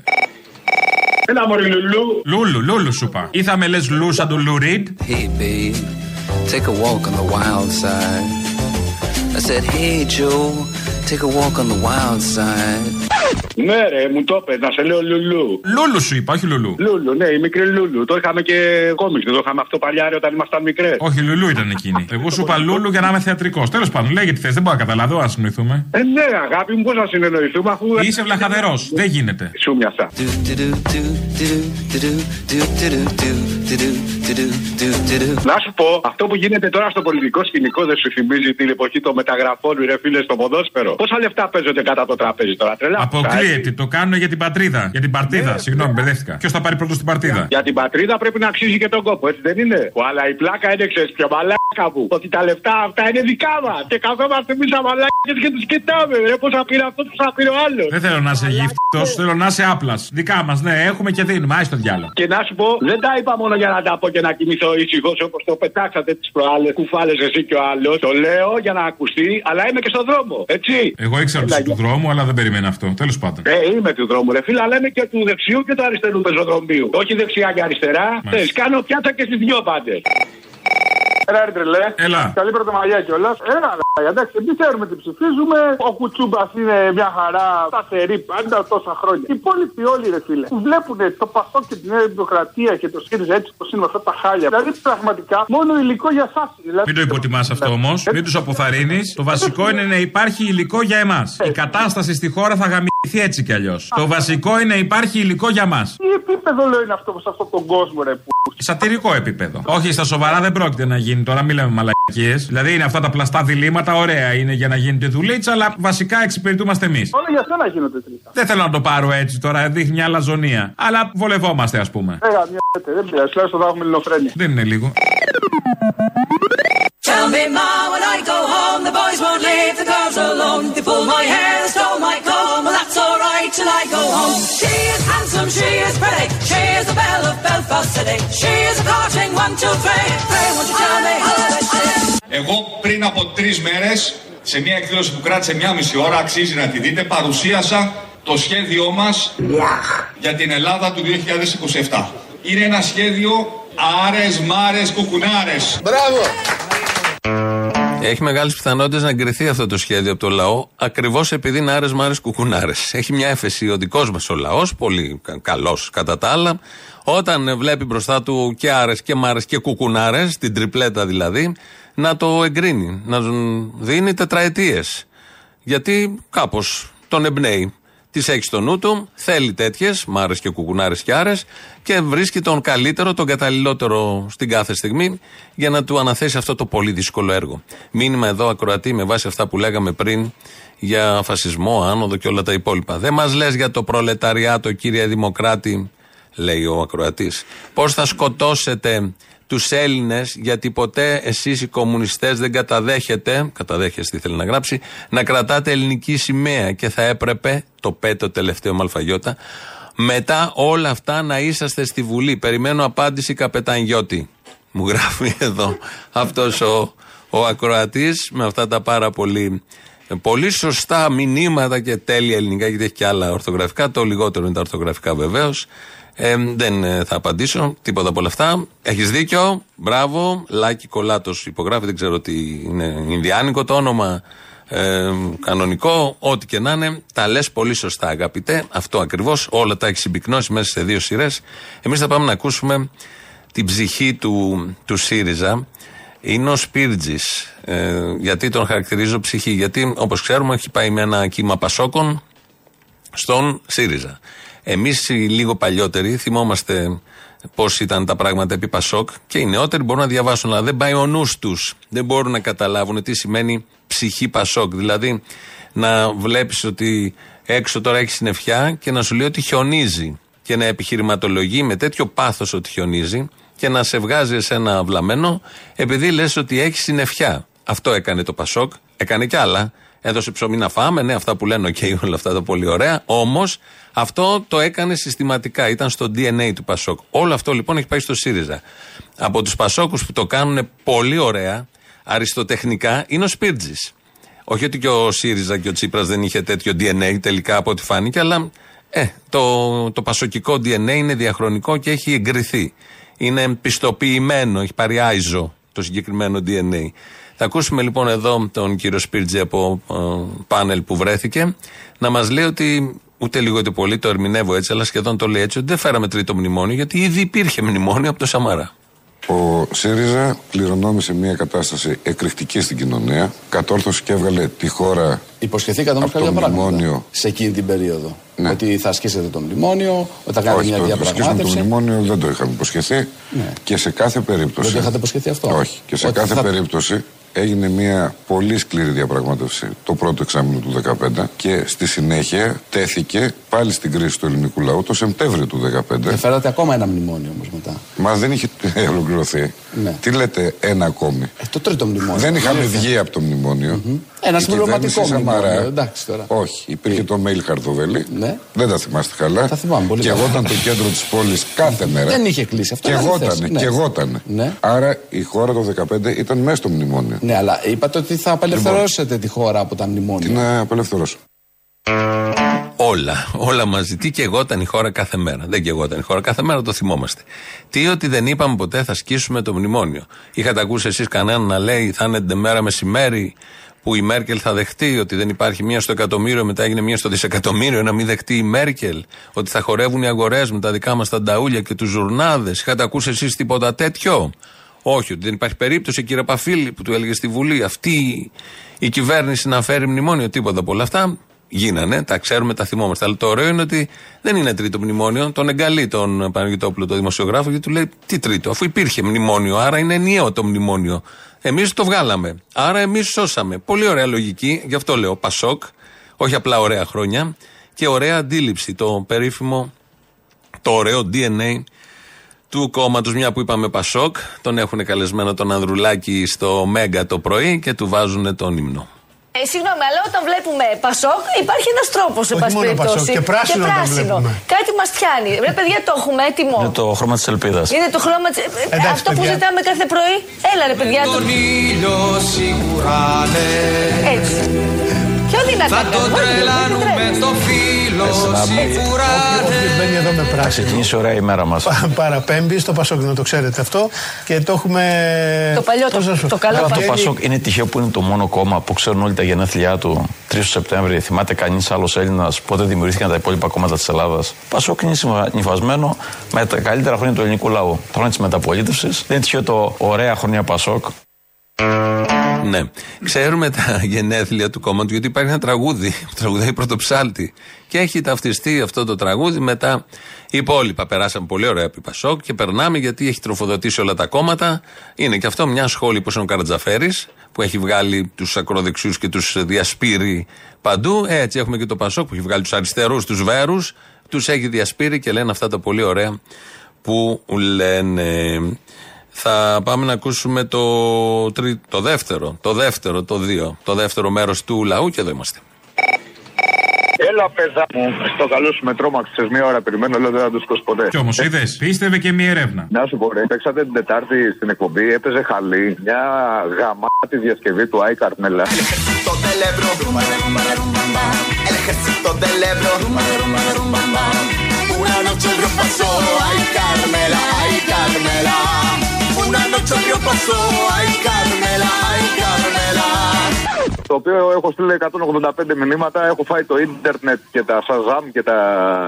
Έλα μωρή λουλού. Λούλου, λούλου σου είπα. Ή θα με λες Λου σαν τον Λου Ριντ; Hey, babe, take a walk on the wild side. I said, hey, Joe, take a walk on the wild side. Ναι, ρε, μου το είπε, να σε λέω Λουλού. Λούλου σου είπα, όχι Λουλού. Λούλου, ναι, η μικρή Λούλου. Το είχαμε και κόμιξ, δεν το είχαμε αυτό παλιά ρε, όταν ήμασταν μικρέ. Όχι, Λουλού ήταν εκείνη. Εγώ σου είπα Λούλου για να είμαι θεατρικό. Τέλο πάντων, λέγε τι θε, δεν μπορώ να καταλάβω, αν συνοηθούμε. Ε, ναι, αγάπη μου, πώ να συνεννοηθούμε αφού. Είσαι βλαχαδερό, δεν γίνεται. Σου μοιάσα. Να σου πω, αυτό που γίνεται τώρα στο πολιτικό σκηνικό δεν σου θυμίζει την εποχή των μεταγραφών, ρε φίλε, στο ποδόσφαιρο. Πόσα λεφτά παίζονται κάτω από το τραπέζι τώρα, τρελά. Αποκλείεται, το κάνουν για την πατρίδα. Για την παρτίδα, Ναι. συγγνώμη, μπερδεύτηκα. Ποιος θα πάρει πρώτο στην παρτίδα. Για την πατρίδα πρέπει να αξίζει και τον κόπο, έτσι δεν είναι; Αλλά η πλάκα είναι ξέρεις πιο μαλάκα μου. Ότι τα λεφτά αυτά είναι δικά μας. Και καθόμαστε εμείς αμαλάκε και τους κοιτάμε. Ρε, πώς θα πήρε αυτός, πώς θα πήρε ο άλλος. Δεν θέλω να είσαι γύφτο, θέλω να είσαι άπλας. Δικά μας, ναι, έχουμε και δίνουμε. Άι στο διάλογο. Και να σου πω, δεν τα είπα μόνο για να τα πω και να κοιμηθώ ήσυχος όπως το πετάξατε τις προάλλες. Κουφάλε εσύ και ο άλλος. Το λέω για να ακουστεί, αλλά είμαι και στον δρόμο. Έτσι. Εγώ ήξερα ότι είσαι του δρόμου, αλλά δεν περίμενα αυτό. Τέλος πάντων. Ε, είμαι του δρόμου, ρε φίλε, αλλά είμαι και του δεξιού και του αριστερού πεζοδρομίου. Όχι δεξιά και αριστερά. Θες, κάνω πιάτα και στις δυο πάντες. Έλα, ρε τρελέ. Έλα. Καλή πρωτομαγιά κιόλας. Έλα, ρε. Εντάξει, εμείς ξέρουμε τι ψηφίζουμε. Ο Κουτσούμπας είναι μια χαρά σταθερή πάντα τόσα χρόνια. Οι υπόλοιποι όλοι, ρε φίλε, που βλέπουν το Πασό και την Νέα Δημοκρατία και το ΣΥΡΙΖΑ έτσι όπως είναι με αυτά τα χάλια. Δηλαδή, πραγματικά μόνο υλικό για εσάς. Δηλαδή, Μην το υποτιμάς αυτό όμως, μην τους αποθαρρύνεις. Το βασικό είναι να υπάρχει υλικό για εμάς. Η κατάσταση στη χώρα θα γαμιθεί έτσι κι αλλιώς. Το βασικό είναι να υπάρχει υλικό για μας. Τι επίπεδο λέω είναι αυτό σε αυτόν τον κόσμο, ρε που. Σατυρικό επίπεδο. Όχι, στα σοβαρά δεν πρόκειται να γίνει. Τώρα μην λέμε μαλακίες. Δηλαδή είναι αυτά τα πλαστά διλήμματα, ωραία είναι για να γίνεται δουλίτσα, αλλά βασικά εξυπηρετούμαστε εμείς. Όλα για σένα γίνονται τελικά. Δεν θέλω να το πάρω έτσι τώρα, δείχνει μια αλαζονία. Αλλά βολευόμαστε, ας πούμε. Έγα, μια δεν πειράζει, τουλάχιστον θα έχουμε ελληνοφρένεια. Δεν είναι λίγο. Tell me, Ma, when I go home, the boys won't leave the girls alone. They pull my hair, till I go home. She is handsome, she is pretty. She is the belle of Belfast City. She is a courting one, two, three. Pray, won't you tell me how does she? Εγώ πριν από τρεις μέρες, σε μια εκδήλωση που κράτησε μια μισή ώρα, αξίζει να τη δείτε, παρουσίασα το σχέδιό μας για την Ελλάδα του 2027. Είναι ένα σχέδιο άρες, μάρες, κουκουνάρες. Μπράβο! Έχει μεγάλες πιθανότητες να εγκριθεί αυτό το σχέδιο από το λαό, ακριβώς επειδή είναι άρε μάρες κουκουνάρες. Έχει μια έφεση ο δικός μας ο λαός, πολύ καλός κατά τα άλλα, όταν βλέπει μπροστά του και άρες και μάρες και κουκουνάρες, την τριπλέτα δηλαδή, να το εγκρίνει, να δίνει τετραετίες. Γιατί κάπως τον εμπνέει. Τις έχεις στο νου του, θέλει τέτοιες, μάρες και κουκουνάρες και άρες, και βρίσκει τον καλύτερο, τον καταλληλότερο στην κάθε στιγμή για να του αναθέσει αυτό το πολύ δύσκολο έργο. Μήνυμα εδώ ακροατή με βάση αυτά που λέγαμε πριν για φασισμό, άνοδο και όλα τα υπόλοιπα. Δεν μας λες για το προλεταριάτο, κύριε Δημοκράτη, λέει ο ακροατής. Πώς θα σκοτώσετε τους Έλληνες, γιατί ποτέ εσείς οι κομμουνιστές δεν καταδέχετε, καταδέχεστε τι θέλει να γράψει, να κρατάτε ελληνική σημαία και θα έπρεπε, το πέτο τελευταίο μαλφαγιώτα, μετά όλα αυτά να είσαστε στη Βουλή. Περιμένω απάντηση καπετανγιώτη. Μου γράφει εδώ αυτός ο, ο ακροατής με αυτά τα πάρα πολύ, πολύ σωστά μηνύματα και τέλεια ελληνικά, γιατί έχει και άλλα ορθογραφικά. Το λιγότερο είναι τα ορθογραφικά βεβαίως. Ε, δεν ε, θα απαντήσω τίποτα από όλα αυτά. Έχεις δίκιο. Μπράβο. Λάκη Κολάτος υπογράφει. Δεν ξέρω τι είναι. Ινδιάνικο το όνομα. Ε, κανονικό. Ό,τι και να είναι. Τα λες πολύ σωστά, αγαπητέ. Αυτό ακριβώς. Όλα τα έχεις συμπυκνώσει μέσα σε δύο σειρές. Εμείς θα πάμε να ακούσουμε την ψυχή του, του ΣΥΡΙΖΑ. Είναι ο Σπίρτζης. Ε, γιατί τον χαρακτηρίζω ψυχή. Γιατί, όπως ξέρουμε, έχει πάει με ένα κύμα Πασόκων στον ΣΥΡΙΖΑ. Εμείς οι λίγο παλιότεροι θυμόμαστε πώς ήταν τα πράγματα επί Πασόκ και οι νεότεροι μπορούν να διαβάσουν, αλλά δεν πάει ο νους τους. Δεν μπορούν να καταλάβουν τι σημαίνει ψυχή Πασόκ. Δηλαδή να βλέπεις ότι έξω τώρα έχει συννεφιά και να σου λέει ότι χιονίζει και να επιχειρηματολογεί με τέτοιο πάθος ότι χιονίζει και να σε βγάζει ένα βλαμμένο επειδή λες ότι έχει συννεφιά. Αυτό έκανε το Πασόκ, έκανε κι άλλα. Έδωσε ψωμί να φάμε, ναι, αυτά που λένε, οκ, όλα αυτά τα πολύ ωραία. Όμως αυτό το έκανε συστηματικά. Ήταν στο DNA του Πασόκ. Όλο αυτό λοιπόν έχει πάει στο ΣΥΡΙΖΑ. Από τους Πασόκους που το κάνουν πολύ ωραία, αριστοτεχνικά, είναι ο Σπίρτζης. Όχι ότι και ο ΣΥΡΙΖΑ και ο Τσίπρας δεν είχε τέτοιο DNA τελικά από ό,τι φάνηκε, αλλά ε, το, το πασοκικό DNA είναι διαχρονικό και έχει εγκριθεί. Είναι πιστοποιημένο, έχει πάρει ISO το συγκεκριμένο DNA. Θα ακούσουμε λοιπόν εδώ τον κύριο Σπίρτζη από ε, πάνελ που βρέθηκε να μας λέει ότι ούτε λίγο ούτε πολύ το ερμηνεύω έτσι, αλλά σχεδόν το λέει έτσι, ότι δεν φέραμε τρίτο μνημόνιο, γιατί ήδη υπήρχε μνημόνιο από το Σαμαρά. Ο ΣΥΡΙΖΑ κληρονόμησε μια κατάσταση εκρηκτική στην κοινωνία. Κατόρθωσε και έβγαλε τη χώρα. Υποσχεθήκατε όμως κάποια πράγματα σε εκείνη την περίοδο. Ναι. Ότι θα ασκήσετε το μνημόνιο, ότι θα κάνετε μια διαπραγμάτευση. το μνημόνιο δεν το είχαμε υποσχεθεί. Ναι. Και σε κάθε περίπτωση. Δεν το είχατε υποσχεθεί αυτό. Όχι. Και σε κάθε περίπτωση έγινε μια πολύ σκληρή διαπραγμάτευση το πρώτο εξάμεινο του 2015 και στη συνέχεια τέθηκε πάλι στην κρίση του ελληνικού λαού το Σεπτέμβριο του 2015. Και φέρατε ακόμα ένα μνημόνιο όμως μετά. Μα δεν είχε (laughs) ολοκληρωθεί. Ναι. Τι λέτε, ένα ακόμη. Ε, το τρίτο μνημόνιο. Δεν είχαμε βγει από το μνημόνιο. Mm-hmm. Ένα συμπληρωματικό μνημόνιο. Εντάξει τώρα. Όχι, υπήρχε Τι; το mail Χαρδοβέλη. Ναι. Δεν τα θυμάστε καλά. Τα θυμάμαι πολύ Και καλά. εγώ ήταν το κέντρο της πόλης κάθε μέρα. Δεν είχε κλείσει αυτό. Και είναι εγώ αληθές. ήταν. Ναι. Και εγώ ήταν. Ναι. Άρα η χώρα το 2015 ήταν μέσα στο μνημόνιο. Ναι, αλλά είπατε ότι θα απελευθερώσετε τη χώρα από τα μνημόνια. Τι να απελευθερώσω. Όλα, όλα μαζί. Τι και εγώ ήταν η χώρα κάθε μέρα. Δεν και εγώ ήταν η χώρα κάθε μέρα, το θυμόμαστε. Τι ότι δεν είπαμε ποτέ θα σκίσουμε το μνημόνιο. Είχατε ακούσει εσείς κανέναν να λέει θα είναι μέρα μεσημέρι που η Μέρκελ θα δεχτεί ότι δεν υπάρχει μία στο εκατομμύριο, μετά έγινε μία στο δισεκατομμύριο, να μην δεχτεί η Μέρκελ. Ότι θα χορεύουν οι αγορές με τα δικά μας τα νταούλια και τους ζουρνάδες. Είχατε ακούσει εσείς τίποτα τέτοιο; Όχι, ότι δεν υπάρχει περίπτωση, κύριε Παφίλη, που του έλεγε στη Βουλή, αυτή η κυβέρνηση να φέρει μνημόνιο, τίποτα από όλα αυτά. Γίνανε, τα ξέρουμε, τα θυμόμαστε. Αλλά το ωραίο είναι ότι δεν είναι τρίτο μνημόνιο. Τον εγκαλεί τον Παναγιτόπουλο, τον δημοσιογράφο, γιατί του λέει τι τρίτο, αφού υπήρχε μνημόνιο, άρα είναι ενιαίο το μνημόνιο. Εμείς το βγάλαμε. Άρα εμείς σώσαμε. Πολύ ωραία λογική, γι' αυτό λέω Πασόκ, όχι απλά ωραία χρόνια και ωραία αντίληψη. Το περίφημο, το ωραίο DNA του κόμματος, μια που είπαμε Πασόκ, τον έχουν καλεσμένο τον Ανδρουλάκη στο Μέγκα το πρωί και του βάζουν τον ύμνο. Ε, συγγνώμη, αλλά όταν βλέπουμε Πασόκ, υπάρχει ένας τρόπος, εν πάση μόνο περιπτώσει. Πασόκ, και πράσινο όταν βλέπουμε. Κάτι μας πιάνει. Ρε, παιδιά, το έχουμε έτοιμο. Είναι το χρώμα της ελπίδας. Είναι το χρώμα τη. Εντάξει, αυτό που παιδιά. ζητάμε κάθε πρωί. Έλα, ρε, παιδιά. Το... ήλιο σιγουρά ναι. Έτσι. Ποιο δυνατά. Θα το τρελάνουμε το φίλο σίγουρα Μπαίνει εδώ με πράσινο. Ξεκινήσει ωραία η μέρα μα. Παραπέμπει στο Πασόκ, να το ξέρετε αυτό. Και το έχουμε. Το παλιό, το, Πώς να σου- το καλό Το παλιό. Πασόκ είναι τυχαίο που είναι το μόνο κόμμα που ξέρουν όλοι τα γενέθλιά του 3 του Σεπτέμβρη. Θυμάται κανείς άλλος Έλληνας πότε δημιουργήθηκαν τα υπόλοιπα κόμματα της Ελλάδας. Πασόκ είναι νυφασμένο με τα καλύτερα χρόνια του ελληνικού λαού. Τα χρόνια της μεταπολίτευσης. Δεν είναι τυχαίο το ωραία χρόνια Πασόκ. Ναι. Ξέρουμε τα γενέθλια του κόμματος γιατί υπάρχει ένα τραγούδι που τραγουδάει πρωτοψάλτη. Και έχει ταυτιστεί αυτό το τραγούδι με τα υπόλοιπα. Περάσαμε πολύ ωραία επί Πασόκ και περνάμε γιατί έχει τροφοδοτήσει όλα τα κόμματα. Είναι και αυτό μια σχόλη που είναι ο Καρατζαφέρης που έχει βγάλει τους ακροδεξιούς και τους διασπείρει παντού. Ε, Έτσι έχουμε και το Πασόκ που έχει βγάλει τους αριστερούς, τους βέρους. Τους έχει διασπείρει και λένε αυτά τα πολύ ωραία που λένε. Θα πάμε να ακούσουμε το, τρί, το δεύτερο, το δεύτερο, το δύο, το δεύτερο μέρος του λαού και εδώ είμαστε. Έλα, παιδά μου. Στο καλό σου με τρόμαξε μία ώρα περιμένω, λέω δεν θα τους σκοτώ ποτέ. Κι όμως είδες, πίστευε και μία έρευνα. Να σου πω, ρε, παίξατε την Τετάρτη στην εκπομπή, έπαιζε χαλή μια γαμάτη διασκευή του Άι Καρμέλα. del Ebro. El ejército del Ebro. Una noche el río pasó, ay Carmela, ay Carmela. Una noche río pasó, ay Carmela, ay Carmela. Το οποίο έχω στείλει 185 μηνύματα, έχω φάει το ίντερνετ και τα Shazam και τα.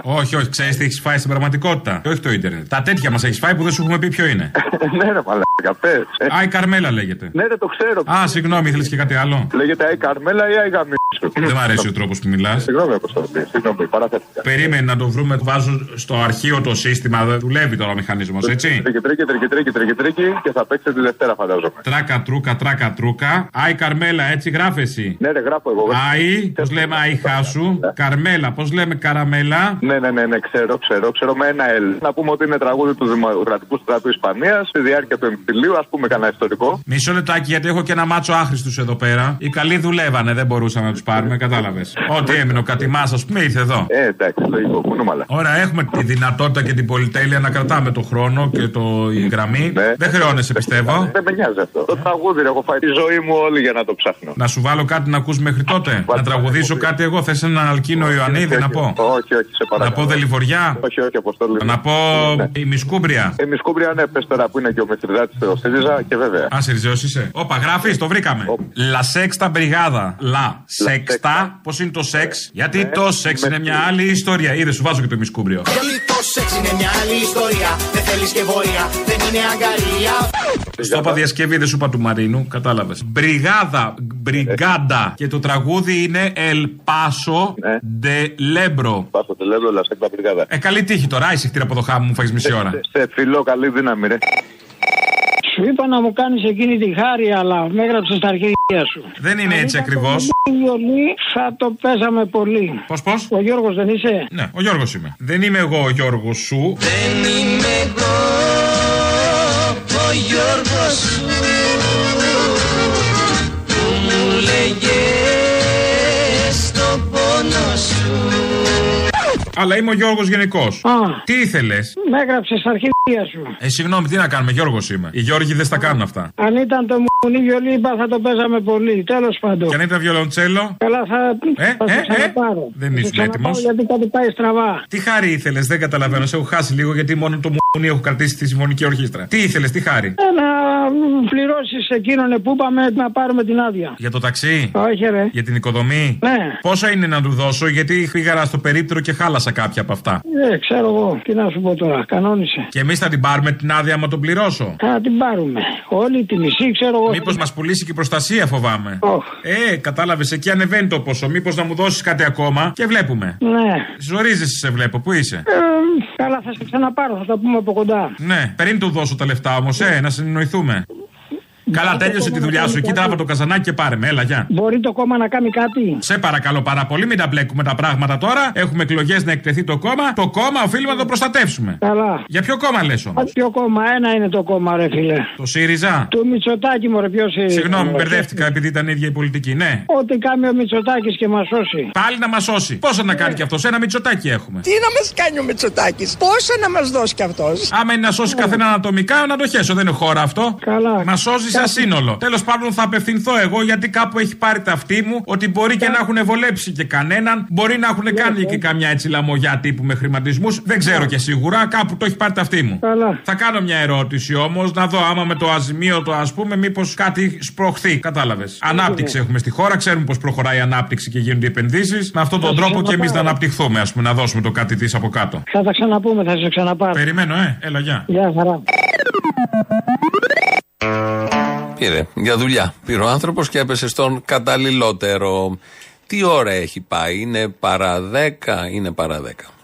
Όχι, όχι, ξέρεις τι έχεις φάει στην πραγματικότητα. Και όχι το ίντερνετ. Τα τέτοια μας έχεις φάει που δεν σου έχουμε πει ποιο είναι. (laughs) ναι, ρε μαλάκα, πες. Ε, Άι Καρμέλα λέγεται. Ναι, ρε, το ξέρω. Α, συγγνώμη, ήθελες και κάτι άλλο. Λέγεται Άι Καρμέλα ή Άι Γαμίσου. Δεν μ' αρέσει ο τρόπος που μιλάς. Συγγνώμη, Αποστολή, συγγνώμη, παραθέτηκα. Περίμενε να το βρούμε, βάζω στο αρχείο το σύστημα. Δεν δουλεύει τώρα ο μηχανισμός, έτσι; Τρίκι, τρίκι, τρίκι, τρίκι, τρίκι, τρίκι και θα παίξετε τη Δευτέρα, φαντάζομαι. Τράκα τρούκα, τράκα τρούκα. Άι Καρμέλα, έτσι γράφεσαι. Ναι, ρε, γράφω εγώ. Άι, πώς λέμε Άι Χάσου. Καρμέλα, πώς λέμε Καραμέλα. Ναι, ναι, ναι, ναι, ξέρω, ξέρω, ξέρω με ένα L. Να πούμε ότι είναι τραγούδι του Δημοκρατικού Στρατού Ισπανίας στη διάρκεια του εμφυλίου, ας πούμε κανένα ιστορικό. Μισό λεπτάκι γιατί έχω και ένα μάτσο άχρηστους εδώ πέρα. Οι καλοί δουλεύανε, δεν μπορούσαμε να τους πάρουμε, κατάλαβες. Ό,τι έμεινε ο κατημάς, ας πούμε, ήρθε εδώ. Ε, εντάξει, λογικό, κουνούμε αλλά. Ωραία, έχουμε τη δυνατότητα και την πολυτέλεια να κρατάμε το χρόνο και το, η γραμμή. Δεν χρεώνεσαι, πιστεύω. Δεν με νοιάζει αυτό. Το τραγούδι ρε, έχω φάει τη ζωή μου όλη για να το ψάχνω. Να σου βάλω κάτι να ακούς μέχρι τότε. Να τραγουδήσω κάτι εγώ. Θες έναν Αλκίνο Ιωαννίδη να πω; Όχι, όχι, σε Να παρακαλώ. πω Δελιβοριά; Όχι, όχι, αποστολή. Να πω η Μισκούμπρια. Ε, Μισκούμπρια, ναι, πες τώρα που είναι και ο Μεθριδάτη στο ΣΥΡΙΖΑ και βέβαια. Α, Σιριζέο είσαι. Όπα, γράφεις, το βρήκαμε. Λα σέξτα μπριγάδα. Λα σέξτα. Πώς είναι το σεξ; Γιατί το σεξ είναι μια άλλη ιστορία. Είδε, σου βάζω και το Μισκούμπριο. Γιατί το σεξ είναι μια άλλη ιστορία. Δεν θέλεις και βορεία, δεν είναι αγκαλία. Στο είπα διασκευή, δεν σου είπα του Μαρίνου, κατάλαβες. Μπριγάδα, μπριγκάντα. Και το τραγούδι είναι El Paso de Lebro. Πάσο τελεύω, λασέκτα μπριγάδα. Ε, καλή τύχη τώρα, ήσυχτη από το χάμο μου, φάγει μισή ώρα. Σε φιλό, καλή δύναμη, ρε. Σου είπα να μου κάνεις εκείνη τη χάρη, αλλά με έγραψες στα αρχίδια σου. Δεν είναι έτσι ακριβώς. Η βιολί θα το παίζαμε πολύ. Πώς, πώς; Ο Γιώργος δεν είσαι; Ναι, ο Γιώργος είμαι. Δεν είμαι εγώ ο Γιώργος σου. Δεν είμαι εγώ ο Γιώργος σου Αλλά είμαι ο Γιώργος γενικώ. Τι ήθελες; Με έγραψες στα αρχίδια σου. Ε, συγγνώμη, τι να κάνουμε, Γιώργος είμαι. Οι Γιώργοι δεν στα κάνουν αυτά. Αν ήταν το μουνί βιολί, είπα θα το παίζαμε πολύ. Τέλος πάντων. Και αν ήταν βιολοντσέλο; Καλά, θα, Ε, θα ε, σε ε. ξαναπάρω. Δεν Θα σε ήσουν ξαναπάρω έτοιμος. Γιατί κάτι πάει στραβά. Τι χάρη ήθελες, δεν καταλαβαίνω. Σε έχω χάσει λίγο γιατί μόνο το μουνί έχω κρατήσει στη συμφωνική ορχήστρα. Τι ήθελες, τι χάρη; Ε, να πληρώσεις εκείνον που είπαμε να πάρουμε την άδεια. Για το ταξί; Όχι, ρε. Για την οικοδομή; Ναι. Πόσα είναι να του δώσω, γιατί πήγα στο περίπτερο και χάλασα κάποια από αυτά. Ε, ξέρω εγώ. Τι να σου πω τώρα. Κανόνισε. Και εμείς θα την πάρουμε την άδεια άμα τον πληρώσω. Θα την πάρουμε. Όλη τη μισή, ξέρω εγώ. Μήπως μας πουλήσει και η προστασία, φοβάμαι. Οχ. Ε, κατάλαβες, εκεί ανεβαίνει το ποσό. Μήπως να μου δώσεις κάτι ακόμα και βλέπουμε. Ναι. Ζορίζεσαι, σε βλέπω. Πού είσαι; Ε, καλά, θα σε ξαναπάρω. Θα τα πούμε από κοντά. Ναι, πριν του δώσω τα λεφτά όμως, ε, να συνεννοηθούμε. Καλά, τέλειωσε τη δουλειά σου. Εκεί τράβα το καζανάκι και πάρε με, έλα, γεια. Μπορεί το κόμμα να κάνει κάτι. Σε παρακαλώ πάρα πολύ, μην τα μπλέκουμε τα πράγματα τώρα. Έχουμε εκλογές να εκτεθεί το κόμμα. Το κόμμα οφείλουμε να το προστατεύσουμε. Καλά. Για ποιο κόμμα λες όμως; Α, Ποιο κόμμα, ένα είναι το κόμμα, ρε φίλε. Το ΣΥΡΙΖΑ; Του Μητσοτάκη, μωρέ, ποιος είναι; Συγγνώμη, μπερδεύτηκα επειδή ήταν ίδια η πολιτική. Ναι. Ό,τι κάνει ο Μητσοτάκης και μας σώσει. Πάλι να μας σώσει. Πόσα να κάνει κι αυτός, ένα μυτσοτάκι έχουμε. Τι να μας κάνει ο Μητσοτάκης, πόσα να μας δώσει κι αυτός; Άμα είναι να σώσει καθένα ανατομικά, να το χέσω. Δεν είναι χώρα αυτό. Καλά. Μας σώζει σαν σύνολο. Τέλος πάντων θα απευθυνθώ εγώ γιατί κάπου έχει πάρει τα αυτή μου ότι μπορεί και να έχουν βολέψει και κανέναν. Μπορεί να έχουν κάνει και καμιά έτσι λαμογιά τύπου με χρηματισμούς. Δεν ξέρω και σίγουρα. Κάπου το έχει πάρει τα αυτή μου. Θα κάνω μια ερώτηση όμως να δω άμα με το αζημίωτο ας πούμε μήπως κάτι σπροχθεί. Κατάλαβες. Ανάπτυξη έχουμε στη χώρα. Ξέρουμε πώς προχωράει η ανάπτυξη και γίνονται οι επενδύσεις. Με αυτόν τον τρόπο και εμείς να αναπτυχθούμε, ας πούμε, να δώσουμε το κάτι της από κάτω. Θα τα ξαναπούμε, θα σε ξαναπάρω. Περιμένω, ε, έλα, γεια. Γεια χαρά. Πήρε για δουλειά. Πήρε ο άνθρωπος και έπεσε στον καταλληλότερο. Τι ώρα έχει πάει, είναι παρά 10, είναι παρά 10.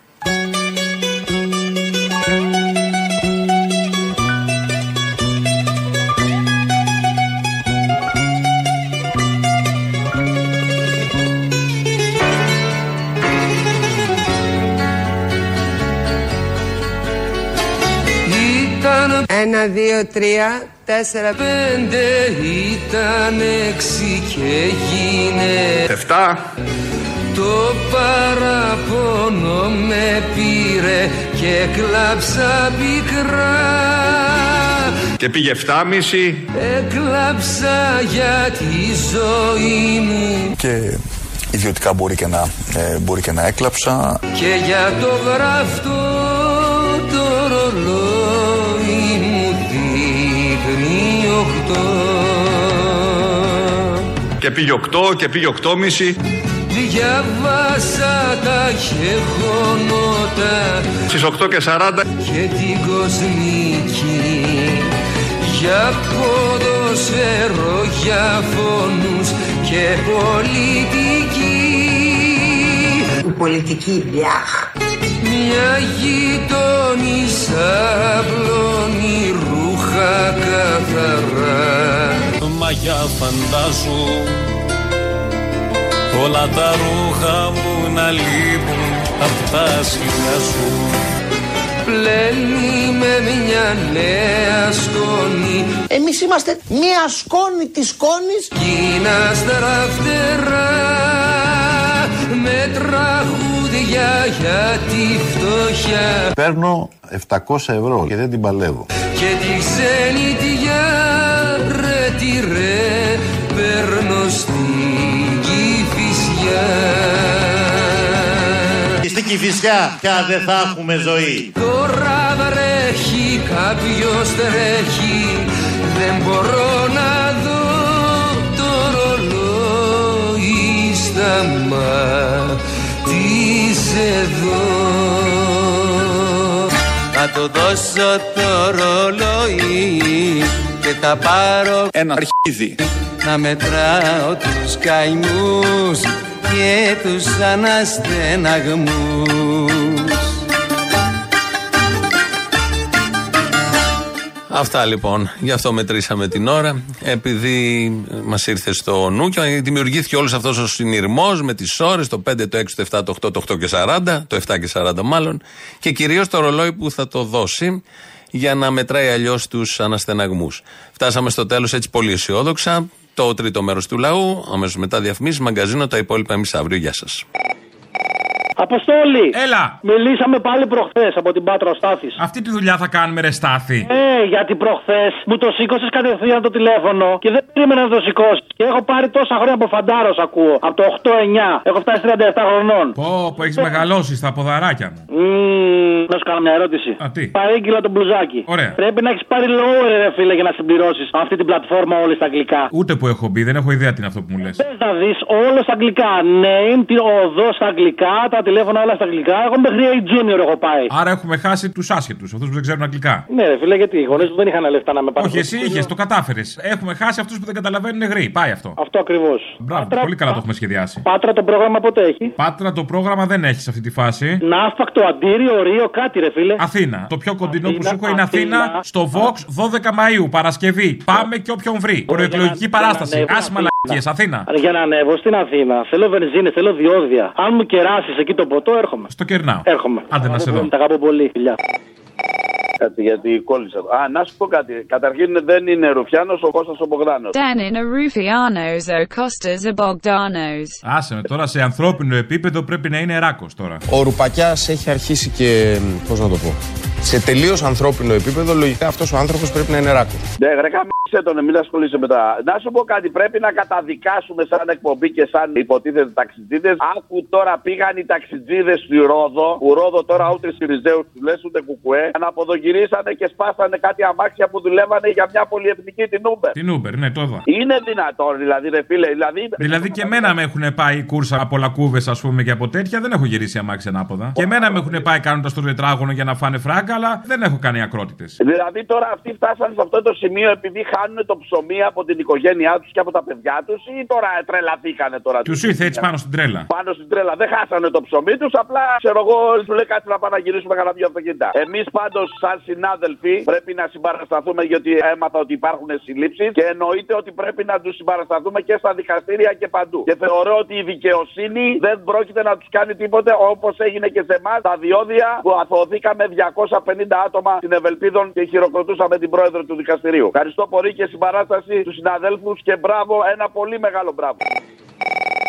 Ένα, δύο, τρία, τέσσερα, πέντε, ήταν έξι και έγινε Εφτά. Το παραπονό με πήρε και κλάψα πικρά Και πήγε 7,5. Έκλαψα για τη ζωή μου Και ιδιωτικά μπορεί και να, ε, μπορεί και να έκλαψα. Και για το γραφτό Και πήγε 8 και πήγε 8,5. Διαβάσα τα γεγονότα Στις 8 και 40. και την κοσμική για ποδοσφαίρο, για φόνους και πολιτική Η πολιτική διάχ. Μια γειτόνισσα απλώνει ρούχα καθαρά Μαγιά φαντάζου Όλα τα ρούχα μου να λείπουν απ' τα σιλιά σου. Πλένει με μια νέα σκόνη. Εμείς είμαστε μία σκόνη της σκόνης. Κίνα στα φτερά με τραγούδια για τη φτώχεια Παίρνω 700 ευρώ και δεν την παλεύω. και τη ξενιτιά ρε τι ρε παίρνω στην Κηφισιά Στην Κηφισιά πια δεν θα έχουμε ζωή. Τώρα βρέχει κάποιος τρέχει δεν μπορώ να δω το ρολόι στα εδώ Θα το δώσω το ρολόι και θα πάρω ένα αρχίδι. να μετράω τους καημούς και τους αναστεναγμούς. Αυτά λοιπόν. Γι' αυτό μετρήσαμε την ώρα. Επειδή μας ήρθε στο νου και δημιουργήθηκε όλος αυτός ο συνειρμός με τις ώρες, το 5, το 6, το 7, το 8, το 8 και 40, το 7 και 40 μάλλον, και κυρίως το ρολόι που θα το δώσει για να μετράει αλλιώς τους αναστεναγμούς. Φτάσαμε στο τέλος έτσι πολύ αισιόδοξα. Το τρίτο μέρος του λαού, αμέσως μετά διαφημίσεις, μαγκαζίνο, τα υπόλοιπα εμείς αύριο. Γεια σας. Αποστόλη! Έλα! Μιλήσαμε πάλι προχθές από την Πάτρα ο Στάθης. Αυτή τη δουλειά θα κάνουμε ρε Στάθη. Ε, γιατί προχθές μου το σήκωσες κατευθείαν το τηλέφωνο και δεν περίμενα να το σηκώσεις. Και έχω πάρει τόσα χρόνια από φαντάρος, ακούω. Από το 8-9. Έχω φτάσει 37 χρονών. Πω, που έχεις μεγαλώσει στα ποδαράκια μου. Μμμ, να σου κάνω μια ερώτηση. Α, τι; Παρήγγειλα το μπλουζάκι. Ωραία. Πρέπει να έχεις πάρει lower, ρε φίλε, για να συμπληρώσεις αυτή την πλατφόρμα όλη στα αγγλικά. Ούτε που έχω μπει, δεν έχω ιδέα τι είναι αυτό που μου λες. Πες να δεις όλο στα αγγλικά. Name, τη οδό στα αγγλικά, τα τηλέφωνα όλα στα αγγλικά. Εγώ μέχρι A Junior έχω πάει. Άρα έχουμε χάσει τους άσχετους, αυτούς που δεν ξέρουν αγγλικά. Ναι, ρε φίλε, γιατί οι γονείς μου δεν είχαν λεφτά να με πάρουν. Όχι, εσύ είχες, το κατάφερες. Έχουμε χάσει αυτούς που δεν καταλαβαίνουν γρήγορα. Πάει αυτό. Αυτό ακριβώς. Μπράβο, πολύ καλά το έχουμε σχεδιάσει. Πάτρα το πρόγραμμα πότε έχει; Πάτρα το πρόγραμμα δεν έχει σε αυτή τη φάση. Ναύπακτο, αντίριο, ρίο, κάτι ρε φίλε. Αθήνα. Το πιο κοντινό που Αθήνα, σου έχω είναι Αθήνα, Αθήνα. στο Vox 12 Μαου, Παρασκευή. Πάμε και όποιον βρει. Προεκλογική για να- παράσταση. για να Άσε ανέβω μαλακίε, Αθήνα. Για να ανέβω στην Αθήνα, θέλω βενζίνη, θέλω διόδια. Αν μου κεράσεις εκεί το ποτό, έρχομαι. Στο κερνάω. Έρχομαι. Άντε να σε δω. Τα αγαπώ πολύ, φιλιά. Κάτι γιατί κόλλησα. Α, να σου πω κάτι. Καταρχήν δεν είναι Ρουφιάνος ο Κώστας ο Μπογδάνος. Dan in a Rufianos o Costas a Bogdanos. Άσε με τώρα σε ανθρώπινο επίπεδο πρέπει να είναι ράκος τώρα. Ο Ρουπακιάς έχει αρχίσει και. Πώς να το πω. Σε τελείως ανθρώπινο επίπεδο, λογικά αυτός ο άνθρωπος πρέπει να είναι ράκος. Ναι, ρε καμίση, Άσε τον, μην ασχολείσαι με τα. Να σου πω κάτι, πρέπει να καταδικάσουμε σαν εκπομπή και σαν υποτίθεται ταξιτζίδες. Άκου τώρα πήγαν οι ταξιτζίδες στη Ρόδο, που Ρόδο τώρα ούτε Σιριζέους τους λες ούτε κουκουέ, αναποδογυρίσανε και σπάσανε κάτι αμάξια που δουλεύανε για μια πολυεθνική την Uber. Την Uber, ναι, το είδα. Είναι δυνατόν, δηλαδή, ρε φίλε, δηλαδή. Δηλαδή και εμένα με έχουν πάει κούρσα από λακκούβες, ας πούμε, και από τέτοια. Δεν έχω γυρίσει αμάξι ανάποδα. Και εμένα με έχουν πάει κάνοντας το τετράγωνο για να φάνε φράγκα, αλλά δεν έχω κάνει ακρότητες. Δηλαδή τώρα αυτοί φτάσαν σε αυτό το σημείο επειδή χάνουν το ψωμί από την οικογένειά τους και από τα παιδιά τους ή τώρα τρελαθήκανε τώρα. Τους ήρθε έτσι πάνω στην τρέλα. Πάνω στην τρέλα. Δεν χάσανε το ψωμί τους, απλά ξέρω εγώ, του λέει κάτι να πάμε να γυρίσουμε κανένα δύο αυτοκίνητα. Εμείς πάντως, σαν συνάδελφοι, πρέπει να συμπαρασταθούμε γιατί έμαθα ότι υπάρχουν συλλήψεις και εννοείται ότι πρέπει να τους συμπαρασταθούμε και στα δικαστήρια και παντού. Και θεωρώ ότι η δικαιοσύνη δεν πρόκειται να τους κάνει τίποτε όπως έγινε και σε εμάς τα διόδια που αθωωθήκαμε 250 άτομα στην Ευελπίδων και χειροκροτούσαμε την πρόεδρο του δικαστηρίου. Ευχαριστώ πολύ και συμπαράσταση τους συναδέλφους και μπράβο, ένα πολύ μεγάλο μπράβο.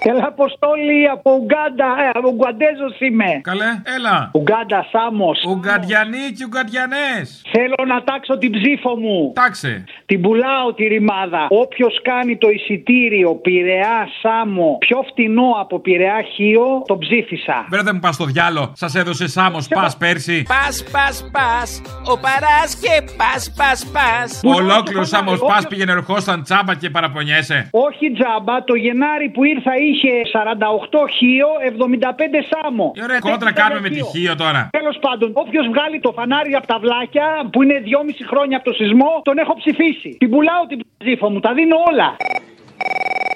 Έλα, Αποστόλη από Ουγγάντα. Ε, από Ουγγαντέζος είμαι. Καλέ, έλα. Ουγγάντα, Σάμος. Ουγγαντιανοί και Ουγγαντιανές. Θέλω να τάξω την ψήφο μου. Τάξε. Την πουλάω τη ρημάδα. Όποιος κάνει το εισιτήριο Πειραιά Σάμο πιο φτηνό από Πειραιά Χίο, τον ψήφισα. Βέβαια δεν μου πας στο διάλο. Σας έδωσε Σάμος πας πέρσι. Πας, πας, πας. Ο παράς και πας, πας, πας. Ολόκληρος Σάμος πας πήγαινε ερχόσταν τσάμπα και παραπονιέσαι. Όχι τζάμπα, το Γενάρη που ήρθα είχε 48 χείο, 75 σάμο. Ωραία, κόντρα κάνουμε με τη χείο τώρα. Τέλος πάντων, όποιος βγάλει το φανάρι από τα βλάκια που είναι 2,5 χρόνια από το σεισμό, τον έχω ψηφίσει. Την πουλάω την ψήφο μου, τα δίνω όλα.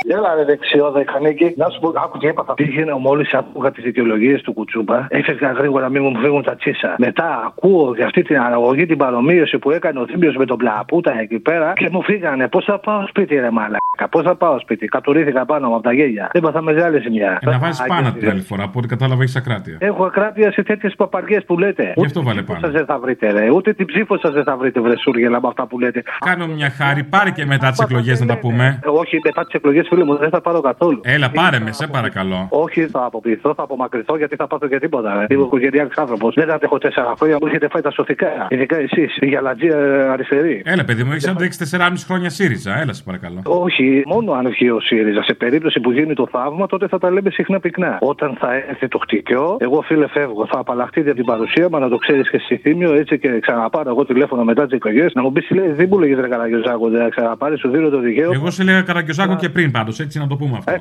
Έλα ρε δεξιό δεκανίκη. Να σου πω, άκου τι έπαθα. Πήγαινε μόλι άκουγα τις δικαιολογίες του Κουτσούπα. Έφευγα γρήγορα, μην μου φύγουν τα τσίσα. Μετά ακούω για αυτή την αναγωγή, την παρομοίωση που έκανε ο Θήμιο με τον Πλαπούτα εκεί πέρα και μου φύγανε. Πώς θα πάω σπίτι, ρε μαλάκα. Πώ θα πάω σπίτι. Κατουρήθηκα πάνω μου από τα γέλια. Έπαθα μεγάλη ζημιά. Ε, να βάζεις πάνω την άλλη φορά, από ό,τι κατάλαβα έχεις ακράτεια. Έχω ακράτεια σε τέτοιες παπαριές που λέτε. Γι' αυτό βάλε πάνω. Σα δεν θα βρείτε, ρε. Ούτε την ψήφο σα δεν θα βρείτε, βρεσούργελα με αυτά που λέτε. Κάνω μια χάρη, πάρε και μετά τις εκλογές να τα πούμε. Ε, Όχι, μετά τις εκλογές, φίλε μου, δεν θα πάρω καθόλου. Έλα, πάρε με, σε παρακαλώ. Όχι, θα αποποιηθώ, θα απομακρυνθώ γιατί θα πάθω και τίποτα. Ρε. Είμαι οικογενειακός άνθρωπος. Δεν αντέχω τέσσερα χρόνια που έχετε φάει τα σωτικά. Ειδικά εσείς, η γαλατζία αριστερή. Έλα, παιδί μου, έχεις αντέξει 4,5 χρόνια ΣΥΡΙΖΑ. Έλα, σε παρακαλώ. Όχι, μόνο αν βγει ο ΣΥΡΙΖΑ. Σε περίπτωση που γίνει το θαύμα, τότε θα τα λέμε συχνά πυκνά. Όταν θα έρθει το χτυκιό, εγώ φίλε φεύγω. Θα απαλλαχτείτε από την παρουσία μου, να το ξέρεις και στη θύμιο, έτσι και ξαναπάρω εγώ τηλέφωνο μετά τις εκλογές. Να μου πεις, λέει, δεν μου λέγε ρε Καραγκιόζάκο, δεν ξαναπάρει, σου δίνω το δικαίωμα. Εγώ σε λέγα Καραγκιόζάκο και πριν πάντως, έτσι να το πούμε αυτό.